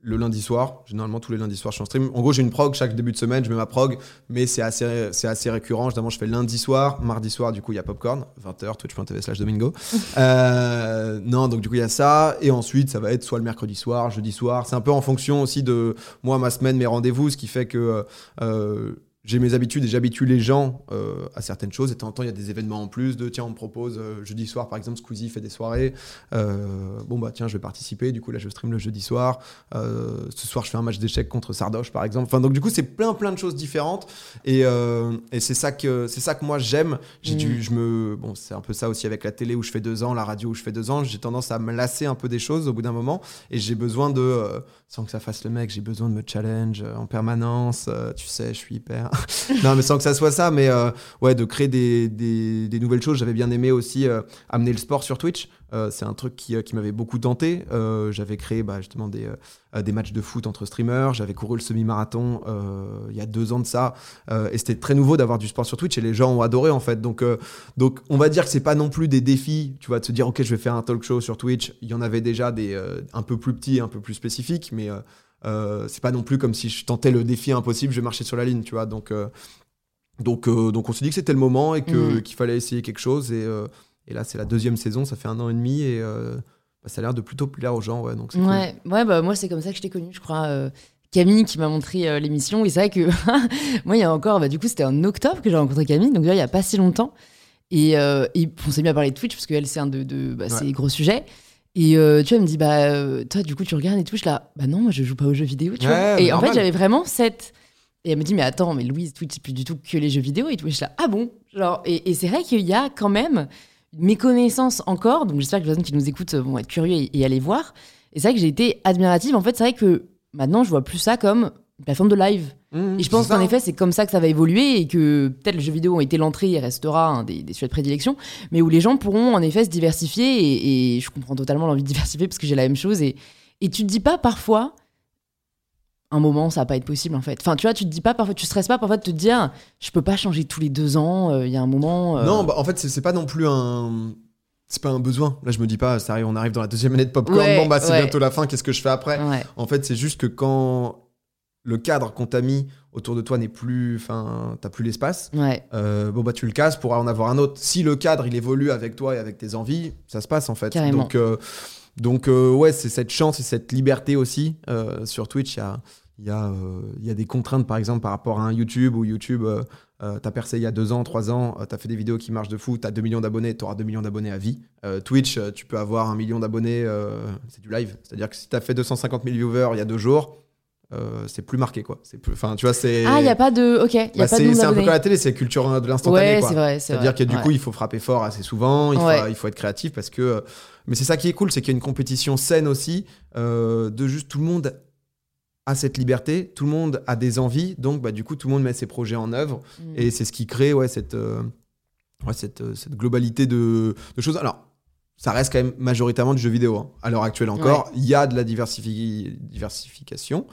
Le lundi soir, généralement tous les lundis soirs je suis en stream. En gros, j'ai une prog chaque début de semaine, je mets ma prog, mais c'est assez, c'est assez récurrent. Généralement, je fais lundi soir, mardi soir, du coup, il y a Popcorn, 20h, twitch.tv slash domingo. Euh, non, donc du coup, il y a ça. Et ensuite, ça va être soit le mercredi soir, jeudi soir. C'est un peu en fonction aussi de moi, ma semaine, mes rendez-vous, ce qui fait que euh, j'ai mes habitudes et j'habitue les gens euh, à certaines choses. Et de temps en temps, il y a des événements en plus de tiens, on me propose euh, jeudi soir, par exemple, Squeezie fait des soirées. Euh, bon, bah tiens, je vais participer. Du coup, là, je stream le jeudi soir. Ce soir, je fais un match d'échecs contre Sardoche, par exemple. Enfin, donc, du coup, c'est plein, plein de choses différentes. Et, et c'est ça que c'est ça que moi j'aime. J'ai Mm. dû, je me, bon, c'est un peu ça aussi avec la télé où je fais deux ans, la radio où je fais deux ans. J'ai tendance à me lasser un peu des choses au bout d'un moment, et j'ai besoin de, sans que ça fasse le mec, j'ai besoin de me challenge en permanence. tu sais, je suis hyper. non, mais sans que ça soit ça, mais euh, ouais, de créer des, nouvelles choses. J'avais bien aimé aussi euh, amener le sport sur Twitch. Euh, c'est un truc qui, m'avait beaucoup tenté. J'avais créé bah, justement des, matchs de foot entre streamers. J'avais couru le semi-marathon il y a deux ans de ça. Et c'était très nouveau d'avoir du sport sur Twitch et les gens ont adoré en fait. Donc, on va dire que c'est pas non plus des défis, tu vois, de se dire ok, je vais faire un talk show sur Twitch. Il y en avait déjà des un peu plus petits, un peu plus spécifiques, mais c'est pas non plus comme si je tentais le défi impossible, je vais marcher sur la ligne, tu vois. Donc, euh, donc, euh, donc on s'est dit que c'était le moment et Mhm. qu'il fallait essayer quelque chose. Et, euh, et là, c'est la deuxième saison, ça fait un an et demi et euh, bah, ça a l'air de plutôt plaire aux gens, ouais. Donc cool. Ouais, ouais bah, moi, c'est comme ça que je t'ai connu, je crois. euh, Camille qui m'a montré euh, l'émission. Et c'est vrai que moi, il y a encore, bah, du coup, c'était en octobre que j'ai rencontré Camille, donc là, il n'y a pas si longtemps. Et, euh, et on s'est mis à parler de Twitch, parce qu'elle, c'est un de, de bah, ses gros sujets. Et euh, tu vois, elle me dit, bah, euh, toi, du coup, tu regardes et tout. Je suis là, bah non, moi, je joue pas aux jeux vidéo, tu vois. Et en fait, j'avais vraiment cette. Et elle me dit, mais attends, mais Louise, Twitch, c'est plus du tout que les jeux vidéo. Et tout. Et je suis là, ah bon? Genre, et, et c'est vrai qu'il y a quand même une méconnaissance encore. Donc, j'espère que les personnes qui nous écoutent vont être curieux et, et aller voir. Et c'est vrai que j'ai été admirative. En fait, c'est vrai que maintenant, je vois plus ça comme une plateforme de live. Mmh, Et je pense qu'en hein. effet, c'est comme ça que ça va évoluer et que peut-être le jeu vidéo ont été l'entrée et restera un des, des sujets de prédilection, mais où les gens pourront en effet se diversifier et, et je comprends totalement l'envie de diversifier parce que j'ai la même chose et, et tu te dis pas parfois un moment ça va pas être possible en fait. Enfin tu vois, tu te dis pas parfois, tu stresses pas parfois de te dire je peux pas changer tous les deux ans, euh, il y a un moment. euh, Non, bah, en fait, c'est c'est pas non plus un. C'est pas un besoin. Là, je me dis pas, ça arrive, on arrive dans la deuxième année de Popcorn. Ouais, bon, bah, c'est ouais. bientôt la fin, qu'est-ce que je fais après? Ouais. En fait, c'est juste que quand le cadre qu'on t'a mis autour de toi n'est plus. Enfin, t'as plus l'espace, Ouais, euh, bon, bah, tu le casses pour en avoir un autre. Si le cadre, il évolue avec toi et avec tes envies, ça se passe, en fait. Carrément. Donc, euh, donc euh, ouais, c'est cette chance et cette liberté aussi. Euh, sur Twitch, il y a. Il y, a, y a des contraintes, par exemple, par rapport à un YouTube où YouTube, euh, t'as percé il y a deux ans, trois ans, euh, t'as fait des vidéos qui marchent de fou, t'as 2 millions d'abonnés, t'auras 2 millions d'abonnés à vie. Euh, Twitch, tu peux avoir un million d'abonnés, c'est du live. C'est-à-dire que si t'as fait 250 000 viewers il y a deux jours, euh, c'est plus marqué, quoi. C'est plus, enfin, tu vois, c'est. Ah, il y a pas de OK, il y a bah, c'est un peu comme la télé, c'est culture de l'instantané, Ouais, quoi. c'est vrai, c'est C'est-à-dire que du Ouais. coup, il faut frapper fort assez souvent, il faut, il faut être créatif parce que. euh, Mais c'est ça qui est cool, c'est qu'il y a une compétition saine aussi, euh, de juste tout le monde a cette liberté, tout le monde a des envies, donc bah, du coup, tout le monde met ses projets en œuvre Mm. et c'est ce qui crée ouais, cette, euh, ouais, cette, cette globalité de, de choses. Alors, ça reste quand même majoritairement du jeu vidéo. hein. À l'heure actuelle encore, il y a de la diversifi- diversification,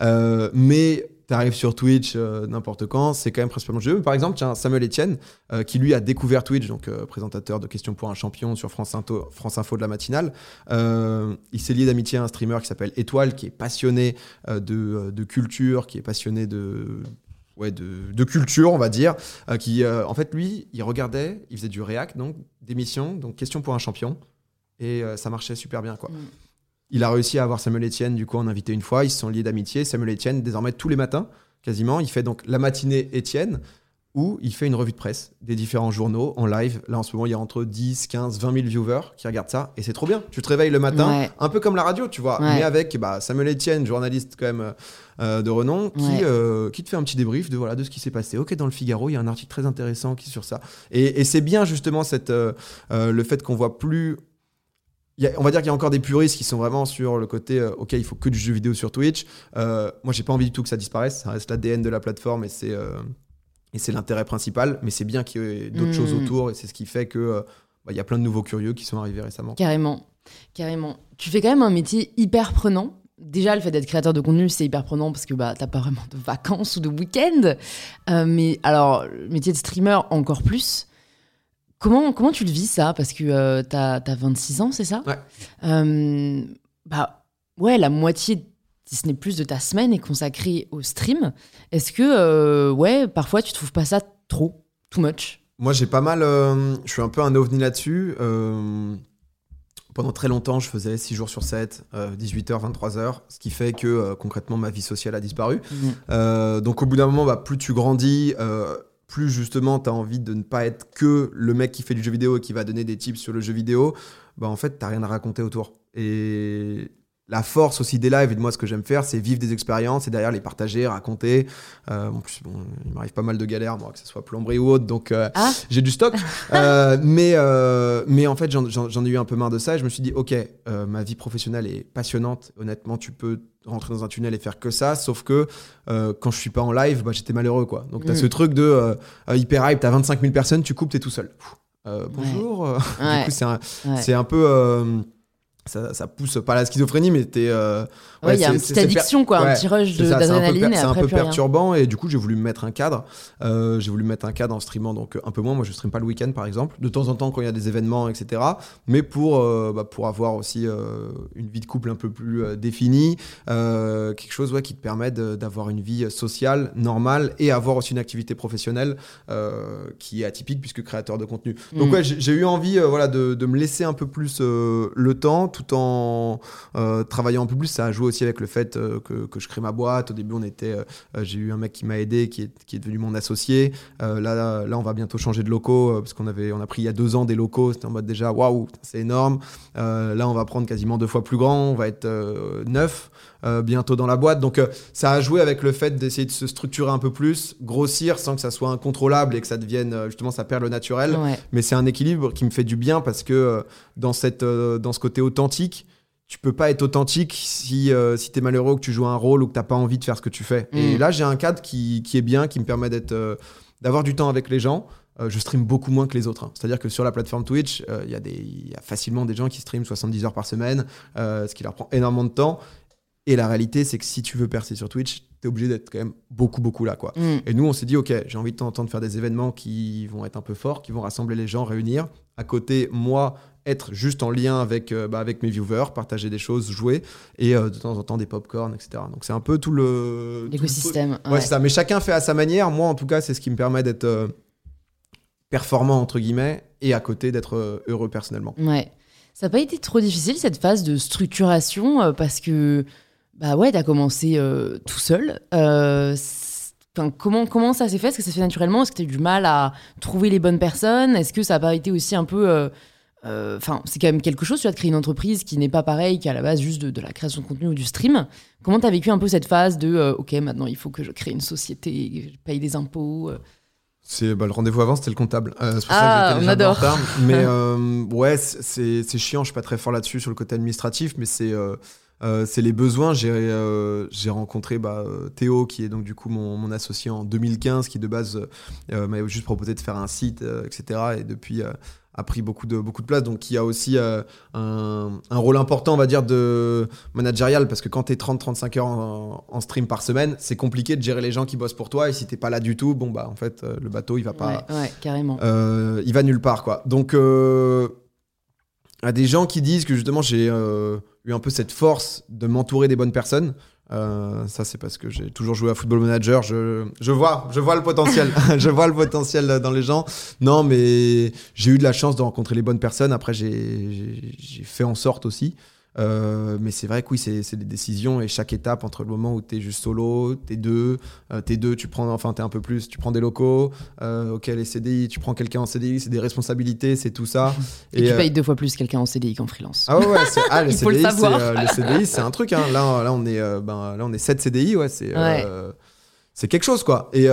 euh, mais tu T'arrives sur Twitch euh, n'importe quand, c'est quand même principalement le jeu. Par exemple, tiens, Samuel Etienne, euh, qui lui a découvert Twitch, donc présentateur de Questions pour un champion sur France, Info, France Info de la matinale. il s'est lié d'amitié à un streamer qui s'appelle Étoile, qui est passionné de, de, culture, qui est passionné de. Ouais, de, de culture, on va dire. qui, en fait, lui, il regardait, il faisait du React, donc d'émissions, donc Questions pour un champion, et ça marchait super bien, quoi. Mm. Il a réussi à avoir Samuel Etienne, du coup, en invité une fois. Ils se sont liés d'amitié. Samuel Etienne, désormais, tous les matins, quasiment, il fait donc la matinée Etienne, où il fait une revue de presse des différents journaux en live. Là, en ce moment, il y a entre 10, 15, 20 000 viewers qui regardent ça. Et c'est trop bien. Tu te réveilles le matin, un peu comme la radio, tu vois. Mais avec bah, Samuel Etienne, journaliste quand même euh, de renom, qui, euh, qui te fait un petit débrief de, voilà, de ce qui s'est passé. Ok, dans le Figaro, il y a un article très intéressant qui est sur ça. Et, c'est bien, justement, cette, euh, le fait qu'on voit plus on va dire qu'il y a encore des puristes qui sont vraiment sur le côté euh, ok il faut que du jeu vidéo sur Twitch euh, moi j'ai pas envie du tout que ça disparaisse ça reste l'ADN de la plateforme et c'est euh, et c'est l'intérêt principal mais c'est bien qu'il y ait d'autres choses hmm. autour et c'est ce qui fait que bah, il y a plein de nouveaux curieux qui sont arrivés récemment carrément carrément tu fais quand même un métier hyper prenant Déjà, le fait d'être créateur de contenu, c'est hyper prenant parce que bah, t'as pas vraiment de vacances ou de week-end. mais alors, le métier de streamer, encore plus. Comment, comment tu le vis ça? Parce que euh, tu as, 26 ans, c'est ça? Ouais. Euh, bah, ouais, la moitié, si ce n'est plus de ta semaine, est consacrée au stream. Est-ce que, euh, ouais, parfois tu trouves pas ça trop, too much? Moi, j'ai pas mal. je suis un peu un ovni là-dessus. pendant très longtemps, je faisais 6 jours sur 7, 18h, 23h, ce qui fait que concrètement, ma vie sociale a disparu. Mmh. donc, au bout d'un moment, bah, plus tu grandis plus justement tu as envie de ne pas être que le mec qui fait du jeu vidéo et qui va donner des tips sur le jeu vidéo, bah en fait, tu rien à raconter autour. Et la force aussi des lives et de moi ce que j'aime faire c'est vivre des expériences et derrière les partager raconter. Euh, en plus bon, il m'arrive pas mal de galères moi que ce soit plomberie ou autre donc euh, ah. j'ai du stock. Euh, mais mais en fait j'en ai eu un peu marre de ça et je me suis dit ok ma vie professionnelle est passionnante honnêtement tu peux rentrer dans un tunnel et faire que ça sauf que quand je suis pas en live bah, j'étais malheureux quoi. Donc tu as mm. ce truc de hyper hype t'as 25 000 personnes tu coupes t'es tout seul. Bonjour. Du coup c'est un, un peu ça, ça, pousse pas à la schizophrénie, mais t'es. Euh, ouais, il y a une petite addiction, quoi, un petit rush d'adrénaline. C'est un peu, perturbant, et du coup, j'ai voulu me mettre un cadre. Euh, j'ai voulu mettre un cadre en streamant, donc un peu moins. Moi, je stream pas le week-end, par exemple, de temps en temps quand il y a des événements, etc. Mais pour, euh, bah, pour avoir aussi une vie de couple un peu plus définie, quelque chose ouais, qui te permet d'avoir une vie sociale, normale, et avoir aussi une activité professionnelle qui est atypique, puisque créateur de contenu. Donc, mm. ouais, j'ai eu envie voilà, de, de, me laisser un peu plus le temps tout en euh, travaillant peu plus. Ça a joué aussi avec le fait euh, que, que, je crée ma boîte. Au début, on était, euh, j'ai eu un mec qui m'a aidé, qui est, qui est, devenu mon associé. là, là, on va bientôt changer de locaux parce qu'on avait, on a pris il y a deux ans des locaux. C'était en mode déjà, waouh, c'est énorme. là, on va prendre quasiment deux fois plus grand. On va être neuf. Bientôt dans la boîte. Donc ça a joué avec le fait d'essayer de se structurer un peu plus, grossir sans que ça soit incontrôlable et que ça devienne justement ça perd le naturel. Mais c'est un équilibre qui me fait du bien parce que dans, cette, dans ce côté authentique, tu peux pas être authentique si, euh, si tu es malheureux, que tu joues un rôle ou que tu pas envie de faire ce que tu fais. Et mm. là, j'ai un cadre qui, qui, est bien, qui me permet d'être, euh, d'avoir du temps avec les gens. Euh, je stream beaucoup moins que les autres. Hein. C'est-à-dire que sur la plateforme Twitch, il y, y, a facilement des gens qui streament 70 heures par semaine, ce qui leur prend énormément de temps. Et la réalité, c'est que si tu veux percer sur Twitch, tu es obligé d'être quand même beaucoup, beaucoup là. Quoi. Mm. Et nous, on s'est dit, OK, j'ai envie de temps en temps de faire des événements qui vont être un peu forts, qui vont rassembler les gens, réunir. À côté, moi, être juste en lien avec, euh, bah, avec mes viewers, partager des choses, jouer, et euh, de temps en temps des pop-corn, etc. Donc c'est un peu tout le... L'écosystème. Ouais, c'est ça. Mais chacun fait à sa manière. Moi, en tout cas, c'est ce qui me permet d'être euh, performant, entre guillemets, et à côté d'être heureux personnellement. Ouais. Ça n'a pas été trop difficile, cette phase de structuration, parce que, bah ouais, t'as commencé tout seul. Enfin, comment, comment ça s'est fait? Est-ce que ça s'est fait naturellement? Est-ce que tu as eu du mal à trouver les bonnes personnes? Est-ce que ça n'a pas été aussi un peu euh, enfin, c'est quand même quelque chose, tu as de créer une entreprise qui n'est pas pareille qu'à la base juste de, la création de contenu ou du stream. Comment tu as vécu un peu cette phase de euh, OK, maintenant il faut que je crée une société, je paye des impôts euh? C'est bah, le rendez-vous avant, c'était le comptable. c'est pour ah, ça que on adore. Mais ouais, c'est chiant. Je suis pas très fort là-dessus sur le côté administratif, mais c'est c'est les besoins. J'ai rencontré bah, Théo, qui est donc du coup mon, mon associé en 2015, qui de base m'avait juste proposé de faire un site, etc. Et depuis a pris beaucoup de, beaucoup de place, donc qui a aussi euh, un, un rôle important, on va dire, de managérial, parce que quand tu es 30-35 heures en, en stream par semaine, c'est compliqué de gérer les gens qui bossent pour toi, et si t'es pas là du tout, bon, bah, en fait, euh, le bateau, il va pas. Ouais, ouais, carrément. Euh, il va nulle part, quoi. Donc, euh, a des gens qui disent que justement, j'ai euh, eu un peu cette force de m'entourer des bonnes personnes. Euh, ça, c'est parce que j'ai toujours joué à Football Manager. Je, je vois, je vois le potentiel. je vois le potentiel dans les gens. Non, mais j'ai eu de la chance de rencontrer les bonnes personnes. Après, j'ai fait en sorte aussi. Euh, mais c'est vrai que oui, c'est des décisions et chaque étape entre le moment où tu es juste solo, t'es deux, euh, t'es deux, tu prends, enfin t'es un peu plus, tu prends des locaux, euh, ok les CDI, tu prends quelqu'un en CDI, c'est des responsabilités, c'est tout ça. Et, tu payes deux fois plus quelqu'un en CDI qu'en freelance. ah ouais, ah, le Il faut le CDI, savoir. le CDI, c'est un truc. Hein. Là, là, on est, ben, là, on est 7 CDI, ouais, c'est, c'est quelque chose, quoi. Et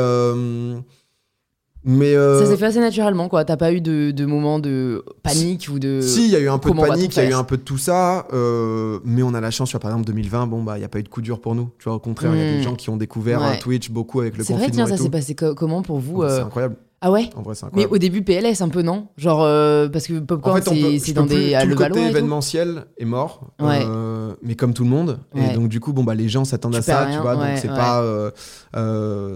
mais euh, Ça s'est fait assez naturellement, quoi. T'as pas eu de, de moment de panique ou de. si, il y a eu un peu de comment panique, il y a eu un peu de tout ça, euh, mais on a la chance, tu vois, par exemple 2020, bon bah, il y a pas eu de coup dur pour nous. Tu vois, au contraire, il y a des Mm. gens qui ont découvert Ouais. Twitch beaucoup avec le C'est vrai, confinement tiens, ça s'est passé co- comment pour vous Donc, euh, C'est incroyable. Ah ouais En vrai, c'est Mais au début, PLS un peu, non? Genre, euh, parce que En Popcorn, fait, peut- c'est c'est dans plus- des. tout le côté et tout. événementiel est mort, Ouais. euh, mais comme tout le monde. Ouais. Et donc du coup, bon bah les gens s'attendent à ça, tu vois. ouais, donc c'est pas, euh,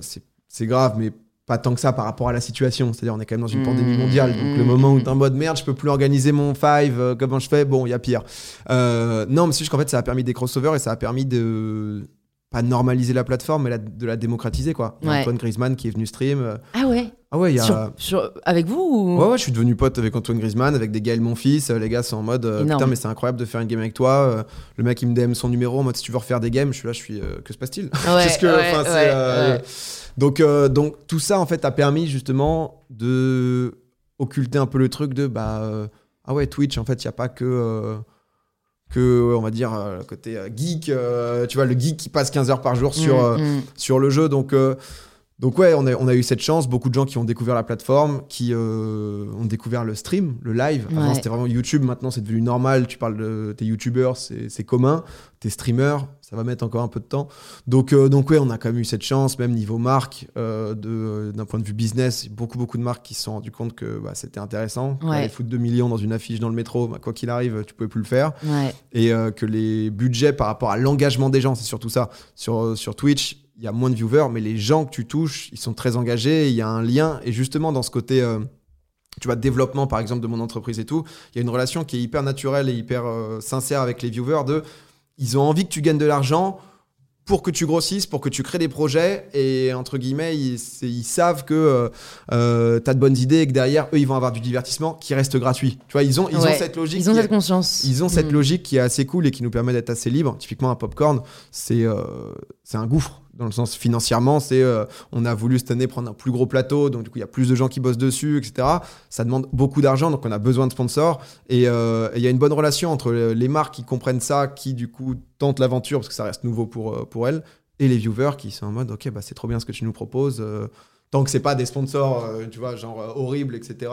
c'est c'est grave, mais pas tant que ça par rapport à la situation. C'est-à-dire, on est quand même dans une Mm, pandémie mondiale, donc le mm, moment où mm. t'es en mode merde, je peux plus organiser mon five, euh, comment je fais? Bon, il y a pire. Euh, non, mais c'est juste qu'en fait, ça a permis des crossovers et ça a permis de pas normaliser la plateforme, mais la- de la démocratiser quoi. Ouais. Antoine Griezmann qui est venu stream. euh, Ah ouais? Ah ouais, il y a. Sur- sur- Avec vous ou... Ouais, ouais, je suis devenu pote avec Antoine Griezmann, avec des Gaël Monfils. Les gars sont en mode putain, mais c'est incroyable de faire une game avec toi. le mec, il me DM son numéro en mode si tu veux refaire des games. Je suis là, je suis que se passe-t-il? Ouais, Qu'est-ce que- donc, euh, donc, tout ça, en fait, a permis justement de occulter un peu le truc de bah euh, ah ouais, Twitch, en fait, il n'y a pas que. euh, que on va dire le côté geek tu vois le geek qui passe 15 heures par jour sur Mm, euh, mm. sur le jeu. Donc, donc ouais, on a, on a eu cette chance. Beaucoup de gens qui ont découvert la plateforme, qui ont découvert le stream, le live. Avant, Ouais. c'était vraiment YouTube. Maintenant, c'est devenu normal. Tu parles de tes YouTubeurs, c'est commun. Tes streamers, ça va mettre encore un peu de temps. Donc, euh, donc ouais, on a quand même eu cette chance, même niveau marque, euh, d'un point de vue business. Beaucoup, beaucoup de marques qui se sont rendues compte que bah, c'était intéressant. Ouais. Foutre 2 millions dans une affiche dans le métro, bah, quoi qu'il arrive, tu pouvais plus le faire Ouais. et euh, que les budgets par rapport à l'engagement des gens, c'est surtout ça. Sur, sur Twitch, il y a moins de viewers, mais les gens que tu touches, ils sont très engagés, il y a un lien. Et justement, dans ce côté, euh, tu vois, développement, par exemple, de mon entreprise et tout, il y a une relation qui est hyper naturelle et hyper euh, sincère avec les viewers de, ils ont envie que tu gagnes de l'argent pour que tu grossisses, pour que tu crées des projets, et entre guillemets, ils, savent que tu as de bonnes idées et que derrière, eux, ils vont avoir du divertissement qui reste gratuit. Tu vois, ils ont, ils Ouais. ont cette logique. Ils ont est- cette conscience. ils ont cette Mm. logique qui est assez cool et qui nous permet d'être assez libre. Typiquement, un popcorn, c'est euh, c'est un gouffre. Dans le sens financièrement, c'est euh, on a voulu cette année prendre un plus gros plateau, donc du coup il y a plus de gens qui bossent dessus, etc. Ça demande beaucoup d'argent, donc on a besoin de sponsors. Et euh, il y a une bonne relation entre les marques qui comprennent ça, qui du coup tentent l'aventure parce que ça reste nouveau pour, euh, pour elles, et les viewers qui sont en mode ok, bah, c'est trop bien ce que tu nous proposes. euh, tant que c'est pas des sponsors, tu vois, genre horribles, etc.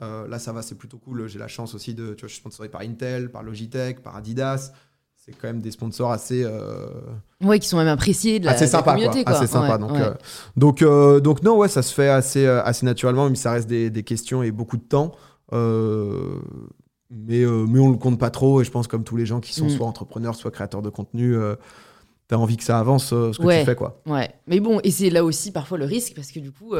Là, ça va, c'est plutôt cool. J'ai la chance aussi de, tu vois, je suis sponsorisé par Intel, par Logitech, par Adidas. C'est quand même des sponsors assez, euh, Ouais, qui sont même appréciés de la, assez de la sympa, communauté. quoi. Quoi. Assez sympa. Ouais, donc, ouais. euh, donc, euh, donc non, ouais, ça se fait assez, euh, assez naturellement, mais ça reste des, des questions et beaucoup de temps. Mais, mais on le compte pas trop. Et je pense comme tous les gens qui sont Mm. soit entrepreneurs, soit créateurs de contenu, euh, t'as envie que ça avance ce que Ouais. tu fais, quoi. Ouais, mais bon, et c'est là aussi parfois le risque parce que du coup,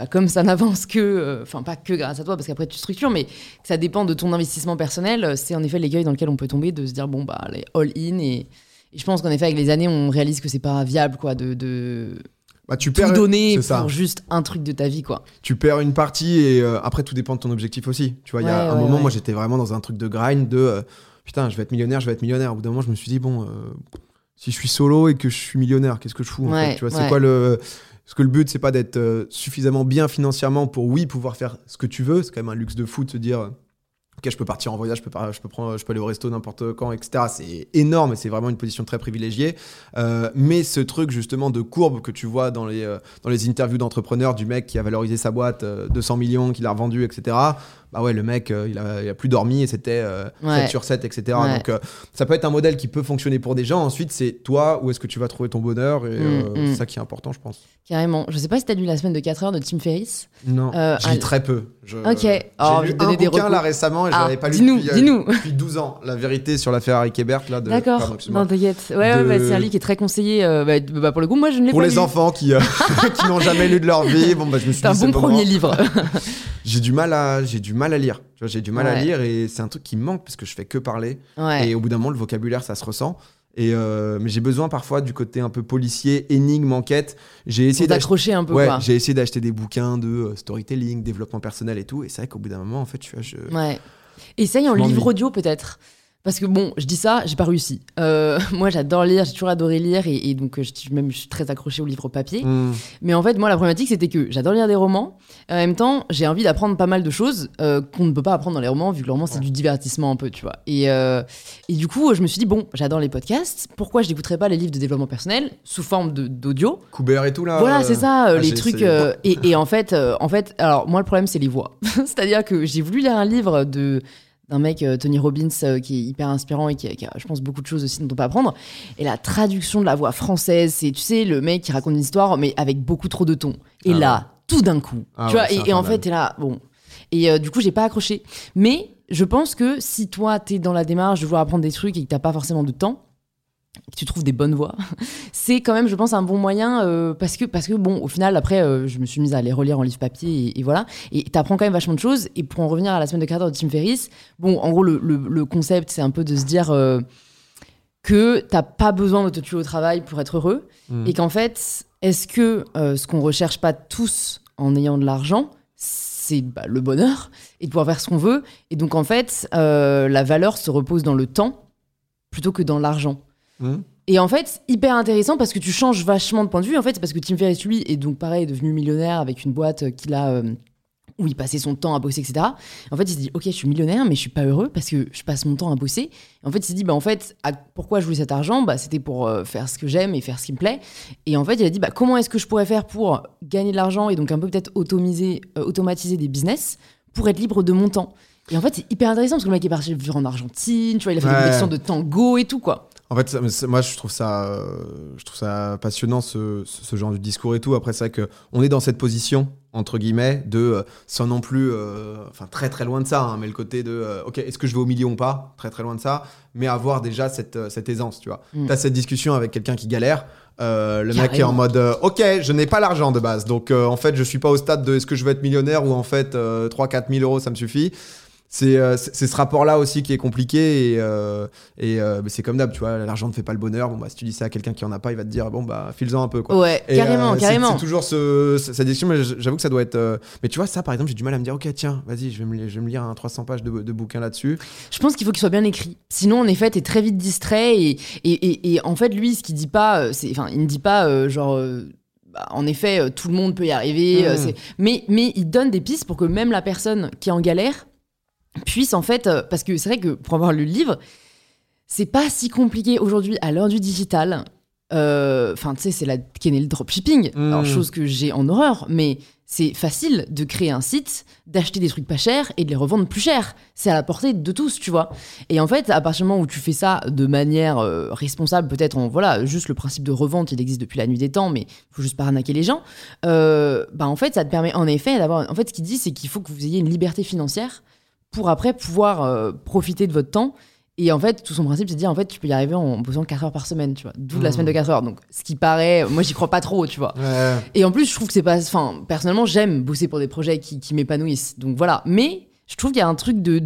bah, comme ça n'avance que, euh, enfin pas que grâce à toi, parce qu'après tu structures, mais que ça dépend de ton investissement personnel, euh, c'est en effet l'écueil dans lequel on peut tomber de se dire bon bah allez, all in et, et je pense qu'en effet avec les années on réalise que c'est pas viable quoi de, de Bah, tu tout perds, donner ça. pour juste un truc de ta vie quoi. tu perds une partie et euh, après tout dépend de ton objectif aussi. Tu vois, il y a Ouais, un moment, ouais. moi j'étais vraiment dans un truc de grind de euh, putain, je vais être millionnaire, je vais être millionnaire. Au bout d'un moment, je me suis dit, bon, si je suis solo et que je suis millionnaire, qu'est-ce que je fous en fait Tu vois, c'est quoi le. Parce que le but, c'est pas d'être euh, suffisamment bien financièrement pour, oui, pouvoir faire ce que tu veux. C'est quand même un luxe de fou de se dire. euh, Ok, je peux partir en voyage, je peux, prendre, je peux aller au resto n'importe quand, etc. C'est énorme et c'est vraiment une position très privilégiée. Euh, mais ce truc justement de courbe que tu vois dans les, dans les interviews d'entrepreneurs du mec qui a valorisé sa boîte euh, 200 millions, qui l'a revendu, etc. bah ouais, le mec, euh, il, a, il a plus dormi et c'était euh, Ouais. 7 sur 7, etc. Ouais. Donc, euh, ça peut être un modèle qui peut fonctionner pour des gens. Ensuite, c'est toi, où est-ce que tu vas trouver ton bonheur? Et Mm, euh, mm. c'est ça qui est important, je pense. Carrément. Je sais pas si t'as lu la semaine de 4 heures de Tim Ferriss. Non, je lis un- très peu. Je- Ok. J'ai Oh, lu un des bouquin là récemment et je Ah, l'avais pas lu dis-nous, depuis, dis-nous. depuis 12 ans. La vérité sur l'affaire Harry Kébert, là, de... D'accord. pardon. Non, t'inquiète. Ouais, ouais, bah, c'est un livre qui est très conseillé. bah, bah, pour le coup, moi, je ne l'ai Pour pas les lu. enfants qui, qui n'ont jamais lu de leur vie, bon, bah, je me suis C'est un bon premier livre. J'ai du mal à, j'ai du mal à lire. Tu vois, j'ai du mal à lire et c'est un truc qui me manque parce que je fais que parler. ouais. Et au bout d'un moment, le vocabulaire, ça se ressent. Et euh, mais j'ai besoin parfois du côté un peu policier, énigme, enquête. J'ai essayé d'acheter. t'accrocher un peu, Ouais, j'ai essayé d'acheter des bouquins de euh, storytelling, développement personnel et tout. Et c'est vrai qu'au bout d'un moment, en fait, tu vois, je. Ouais. Essaye en livre audio peut-être. Parce que bon, je dis ça, j'ai pas réussi. Euh, moi, j'adore lire, j'ai toujours adoré lire et, et donc euh, je, suis- même je suis très accrochée aux livres papier. Hmm. Mais en fait, moi, la problématique, c'était que j'adore lire des romans. En même temps, j'ai envie d'apprendre pas mal de choses euh, qu'on ne peut pas apprendre dans les romans, vu que le roman, c'est Ouais. du divertissement un peu, tu vois. Et, euh, et du coup, je me suis dit, bon, j'adore les podcasts. Pourquoi je n'écouterais pas les livres de développement personnel sous forme d'audio? Coubert et tout là. Voilà, euh, c'est ça, euh, ah, les trucs. euh, et, et en fait, euh, en fait, alors moi, le problème, c'est les voix. C'est-à-dire que j'ai voulu lire un livre de d'un mec, euh, Tony Robbins, euh, qui est hyper inspirant et qui a, qui a, je pense, beaucoup de choses aussi dont on peut apprendre. Et la traduction de la voix française, c'est, tu sais, le mec qui raconte une histoire, mais avec beaucoup trop de ton. Et Ah là, tout d'un coup, Ah tu ouais, vois, et, et en fait, t'es là, bon. Et euh, du coup, j'ai pas accroché. Mais je pense que si toi, t'es dans la démarche de vouloir apprendre des trucs et que t'as pas forcément de temps, que tu trouves des bonnes voix, c'est quand même, je pense, un bon moyen euh, parce que, parce que bon, au final, après, euh, je me suis mise à les relire en livre papier et, et voilà. Et t'apprends quand même vachement de choses. Et pour en revenir à la semaine de 4 heures de Tim Ferriss, bon, en gros, le, le- le concept, c'est un peu de se dire euh, que t'as pas besoin de te tuer au travail pour être heureux. Hmm. Et qu'en fait, est-ce que euh, ce qu'on recherche pas tous en ayant de l'argent, c'est bah, le bonheur et de pouvoir faire ce qu'on veut. Et donc, en fait, la valeur se repose dans le temps plutôt que dans l'argent. Et en fait, hyper intéressant parce que tu changes vachement de point de vue. En fait, c'est parce que Tim Ferriss, lui, est donc pareil, devenu millionnaire avec une boîte euh, qu'il a. euh, où il passait son temps à bosser, etc. En fait, il s'est dit, ok, je suis millionnaire, mais je suis pas heureux parce que je passe mon temps à bosser. Et en fait, il s'est dit, bah en fait, à- pourquoi je voulais cet argent? Bah c'était pour euh, faire ce que j'aime et faire ce qui me plaît. Et en fait, il a dit, bah comment est-ce que je pourrais faire pour gagner de l'argent et donc un peu peut-être automiser, euh, automatiser des business pour être libre de mon temps? Et en fait, c'est hyper intéressant parce que le mec est parti vivre en Argentine, tu vois, il a fait Ouais. des collections de tango et tout, quoi. En fait, moi, je trouve ça, euh, je trouve ça passionnant ce, genre de discours et tout. Après, c'est vrai que on est dans cette position entre guillemets de, euh, sans non plus, euh, enfin très très loin de ça, hein, mais le côté de, euh, ok, est-ce que je vais au million ou pas, très très loin de ça, mais avoir déjà cette, cette aisance, tu vois. Mm. T'as cette discussion avec quelqu'un qui galère. euh, le mec est en mode euh, ok je n'ai pas l'argent de base donc euh, en fait je suis pas au stade de est-ce que je veux être millionnaire ou en fait 3-4 000 euros ça me suffit c'est euh, c'est ce rapport là aussi qui est compliqué et, euh, et euh, c'est comme d'hab tu vois l'argent ne fait pas le bonheur bon bah si tu dis ça à quelqu'un qui en a pas il va te dire bon bah file-en un peu quoi Ouais, et, carrément, carrément. C'est toujours ce, ce- cette discussion, mais j'avoue que ça doit être. Mais tu vois, ça par exemple, j'ai du mal à me dire, ok, tiens, vas-y, je vais me, li- je vais me lire un 300 pages de, de bouquin là-dessus. Je pense qu'il faut qu'il soit bien écrit. Sinon, en effet, t'es très vite distrait. Et, en fait, lui, ce qu'il dit pas, c'est, enfin, il ne dit pas genre. bah, en effet, tout le monde peut y arriver. c'est- mais, mais il donne des pistes pour que même la personne qui est en galère puisse en fait. euh, parce que c'est vrai que pour avoir lu le livre, c'est pas si compliqué aujourd'hui à l'heure du digital. Euh, Enfin, tu sais, c'est là qu'est né le dropshipping. Mhm. Alors, chose que j'ai en horreur, mais c'est facile de créer un site, d'acheter des trucs pas chers et de les revendre plus cher. C'est à la portée de tous, tu vois. Et en fait, à partir du moment où tu fais ça de manière euh, responsable, peut-être en voilà, juste le principe de revente, il existe depuis la nuit des temps, mais il faut juste pas arnaquer les gens. Euh, bah en fait, ça te permet en effet d'avoir. En fait, ce qu'il dit, c'est qu'il faut que vous ayez une liberté financière pour après pouvoir euh, profiter de votre temps. Et en fait, tout son principe, c'est de dire en fait, tu peux y arriver en bossant 4 heures par semaine, tu vois. D'où la Mhm. semaine de 4 heures. Donc, ce qui paraît, moi, j'y crois pas trop, tu vois. Ouais. Et en plus, je trouve que c'est pas. Enfin, personnellement, j'aime bosser pour des projets qui, qui m'épanouissent. Donc voilà. Mais je trouve qu'il y a un truc de,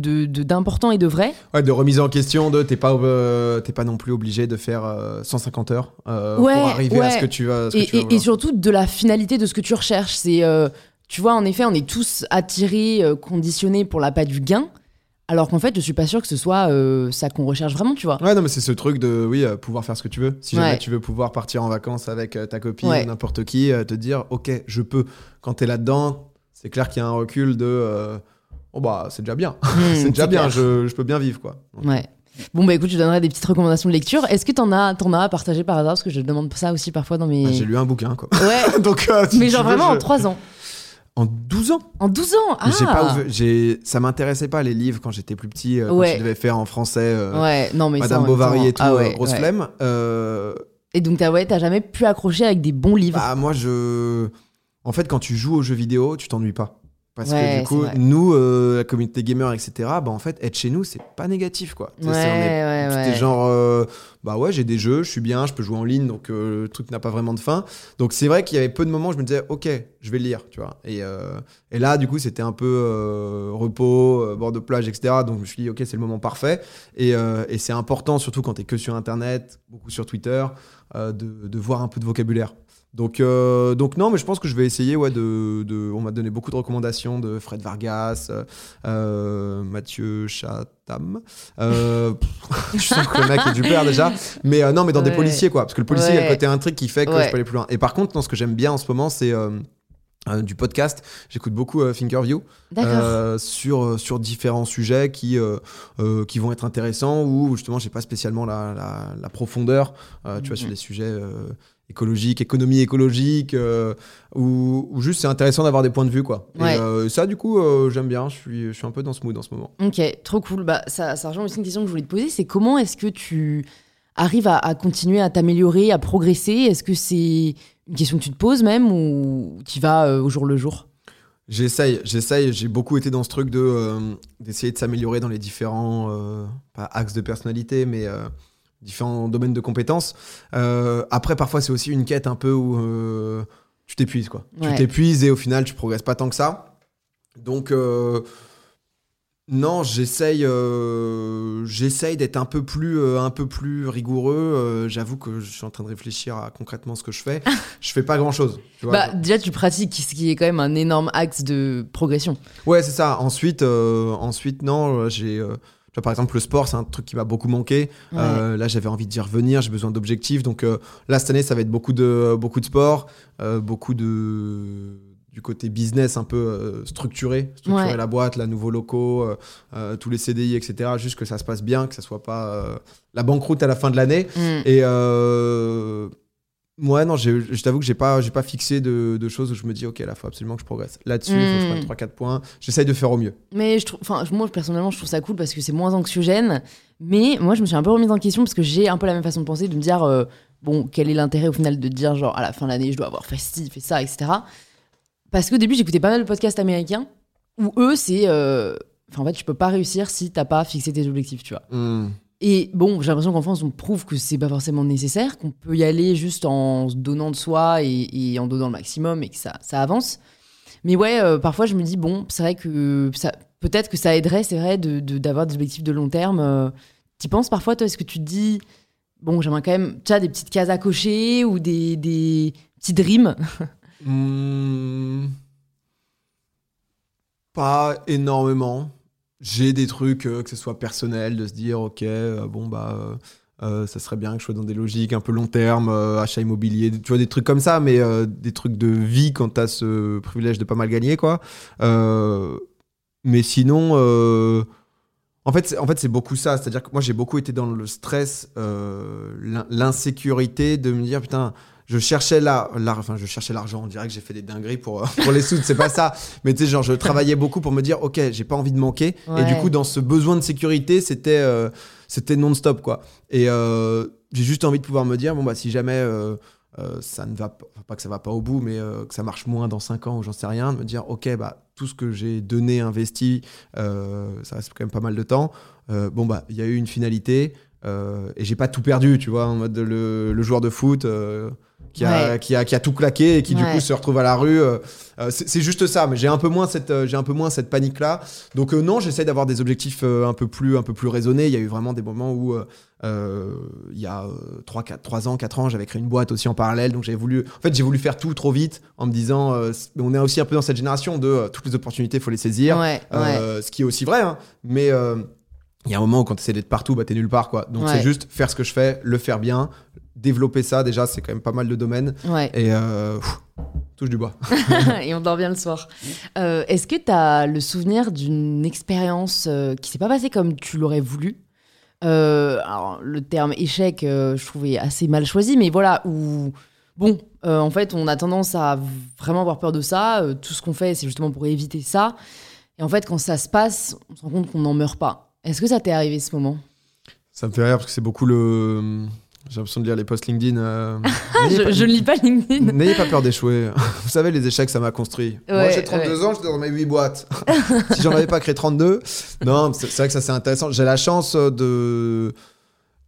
d'important et de vrai. Ouais, de remise en question, de t'es pas, euh, pas non plus obligé de faire euh, 150 heures euh, Ouais, pour arriver à ce que tu vas. ce que Et, tu et- surtout de la finalité de ce que tu recherches. C'est. Tu vois, en effet, on est tous attirés, euh, conditionnés pour l'appât du gain. Alors qu'en fait, je suis pas sûre que ce soit euh, ça qu'on recherche vraiment, tu vois. Ouais, non, mais c'est ce truc de, oui, euh, pouvoir faire ce que tu veux. Si jamais Ouais. tu veux pouvoir partir en vacances avec euh, ta copine Ouais. ou n'importe qui, te dire, ok, je peux. Quand t'es là-dedans, c'est clair qu'il y a un recul de, oh bah, c'est déjà bien. Hmm, c'est déjà bien, je, je peux bien vivre, quoi. Donc, Ouais. Bon, bah écoute, je donnerai des petites recommandations de lecture. Est-ce que t'en as, t'en as à partager par hasard? Parce que je demande ça aussi parfois dans mes. bah, J'ai lu un bouquin, quoi. Ouais, Donc, si mais genre veux, vraiment je- en trois ans. En 12 ans En 12 ans Ah J'ai pas j'ai- Ça m'intéressait pas les livres quand j'étais plus petit, euh, quand Ouais. je devais faire en français euh, Ouais, non, mais Madame Bovary temps- et tout, Ah euh, ouais, grosse flemme. Euh, Et donc, t'as ouais, t'as jamais pu accrocher avec des bons livres bah, moi, je. En fait, quand tu joues aux jeux vidéo, tu t'ennuies pas. Parce Ouais, que du coup, nous, euh, la communauté gamer, etc., bah, en fait, être chez nous, c'est pas négatif, quoi. Ouais, ouais, C'était genre, euh, bah ouais, j'ai des jeux, je suis bien, je peux jouer en ligne, donc euh, le truc n'a pas vraiment de fin. Donc c'est vrai qu'il y avait peu de moments où je me disais, ok, je vais le lire, tu vois. Et, euh, et là, du coup, c'était un peu euh, repos, bord de plage, etc. Donc je me suis dit, ok, c'est le moment parfait. Et, euh, et c'est important, surtout quand t'es que sur Internet, beaucoup sur Twitter, euh, de, de voir un peu de vocabulaire. Donc, euh, donc non, mais je pense que je vais essayer. Ouais, de, de- on m'a donné beaucoup de recommandations de Fred Vargas, euh, Mathieu Chatham. Euh, je sens que le mec est du père déjà. Mais non, mais dans des policiers, quoi. Parce que le policier, il y a le côté intrigue qui fait que Ouais. je peux aller plus loin. Et par contre, non, ce que j'aime bien en ce moment, c'est euh, du podcast. J'écoute beaucoup euh, Thinkerview euh, sur, sur différents sujets qui, qui vont être intéressants ou justement, j'ai pas spécialement la, la, la profondeur, tu vois, sur Mhm. des sujets écologiques, économie écologique, euh, ou, ou juste c'est intéressant d'avoir des points de vue, quoi. Ouais. Et euh, ça, du coup, euh, j'aime bien, je suis, je suis un peu dans ce mood en ce moment. Ok, trop cool. Bah, ça, ça rejoint aussi une question que je voulais te poser, c'est comment est-ce que tu arrives à, à continuer à t'améliorer, à progresser? Est-ce que c'est une question que tu te poses même ou tu vas euh, au jour le jour? J'essaye, j'essaye. J'ai beaucoup été dans ce truc de d'essayer de s'améliorer dans les différents pas axes de personnalité, mais différents domaines de compétences. Euh, après, parfois, c'est aussi une quête un peu où euh, tu t'épuises, quoi. Ouais. Tu t'épuises et au final, tu progresses pas tant que ça. Donc euh, non, j'essaye, j'essaye d'être un peu plus, un peu plus rigoureux. J'avoue que je suis en train de réfléchir à concrètement ce que je fais. je fais pas grand chose. Tu vois, Bah, déjà, tu pratiques, ce qui est quand même un énorme axe de progression. Ouais, c'est ça. Ensuite, ensuite non, j'ai. Tu vois, par exemple, le sport, c'est un truc qui m'a beaucoup manqué. Ouais. Euh, là, j'avais envie d'y revenir, j'ai besoin d'objectifs. Donc euh, là, cette année, ça va être beaucoup de, beaucoup de sport, euh, beaucoup de du côté business un peu euh, structuré, structurer Ouais. la boîte, la nouveaux locaux, euh, euh, tous les CDI, etc. Juste que ça se passe bien, que ça soit pas euh, la banqueroute à la fin de l'année. Mm. Et euh, ouais, non, je t'avoue que j'ai pas, j'ai pas fixé de, de choses où je me dis, ok, là, faut absolument que je progresse. Là-dessus, il faut que je Mm. prenne 3-4 points. J'essaye de faire au mieux. Mais je trouve, enfin, moi personnellement, je trouve ça cool parce que c'est moins anxiogène. Mais moi, je me suis un peu remise en question parce que j'ai un peu la même façon de penser, de me dire, euh, bon, quel est l'intérêt au final de dire, genre, à la fin de l'année, je dois avoir fait ci, fait ça, etc. Parce qu'au début, j'écoutais pas mal de podcasts américains où eux, c'est. euh, Enfin, en fait, tu peux pas réussir si t'as pas fixé tes objectifs, tu vois. Hmm. Et bon, j'ai l'impression qu'en France, on prouve que c'est pas forcément nécessaire, qu'on peut y aller juste en se donnant de soi et, en donnant le maximum et que ça, ça avance. Mais ouais, euh, parfois je me dis, bon, c'est vrai que ça, peut-être que ça aiderait, c'est vrai, d'avoir de, d'avoir des objectifs de long terme. Euh, T'y penses parfois, toi Est-ce que tu te dis, bon, j'aimerais quand même, tu as des petites cases à cocher ou des, des petits dreams Hmm. Pas énormément. J'ai des trucs, euh, que ce soit personnel, de se dire, ok, euh, bon, bah. euh, ça serait bien que je sois dans des logiques un peu long terme, achat immobilier, tu vois, des trucs comme ça, mais des trucs de vie quand t'as ce privilège de pas mal gagner, quoi. Mais sinon, en fait, c'est- en fait, beaucoup ça. C'est-à-dire que moi, j'ai beaucoup été dans le stress, l'in- l'insécurité de me dire, putain, je cherchais enfin, je cherchais l'argent. On dirait que j'ai fait des dingueries pour, euh, pour les sous, c'est pas ça. Mais tu sais, genre, je travaillais beaucoup pour me dire, ok, j'ai pas envie de manquer. Et du coup, dans ce besoin de sécurité, c'était euh, c'était non-stop, quoi. Et euh, j'ai juste envie de pouvoir me dire, bon, bah, si jamais ça ne va pas, pas que ça va pas au bout, mais que ça marche moins dans 5 ans ou j'en sais rien, de me dire, ok, bah, tout ce que j'ai donné, investi, ça reste quand même pas mal de temps. Bon, bah, il y a eu une finalité. et j'ai pas tout perdu, tu vois, en mode le, le joueur de foot qui, a, Ouais. qui, a, qui a tout claqué et qui du coup se retrouve à la rue. euh, euh, c'est juste ça, mais j'ai un peu moins cette, euh, j'ai un peu moins cette panique là. Donc euh, non, j'essaie d'avoir des objectifs euh, un peu plus, un peu plus raisonnés. Il y a eu vraiment des moments où il y a 3, 4, 3 ans, 4 ans, j'avais créé une boîte aussi en parallèle. Donc j'avais voulu, en fait, j'ai voulu faire tout trop vite en me disant, on est aussi un peu dans cette génération de toutes les opportunités, il faut les saisir. Ouais, ce qui est aussi vrai, hein. mais il y a un moment où quand tu essaies d'être partout, bah, t'es nulle part. Quoi. Donc Ouais. c'est juste faire ce que je fais, le faire bien, développer ça. Déjà, c'est quand même pas mal de domaines. ouais. Et euh, pff, touche du bois. et on dort bien le soir. Euh, Est-ce que tu as le souvenir d'une expérience euh, qui s'est pas passée comme tu l'aurais voulu? Alors, le terme échec, je trouvais assez mal choisi, mais voilà, où, bon, en fait, on a tendance à vraiment avoir peur de ça. tout ce qu'on fait, c'est justement pour éviter ça. Et en fait, quand ça se passe, on se rend compte qu'on n'en meurt pas. Est-ce que ça t'est arrivé ce moment? Ça me fait rire parce que c'est beaucoup le. J'ai l'impression de lire les posts LinkedIn. euh, je, pas- je ne lis pas LinkedIn. N'ayez pas peur d'échouer. Vous savez, les échecs, ça m'a construit. Moi, Ouais, j'ai 32 ans, j'étais dans mes 8 boîtes. si j'en avais pas créé 32. Non, c'est vrai que ça, c'est intéressant. J'ai la chance euh, de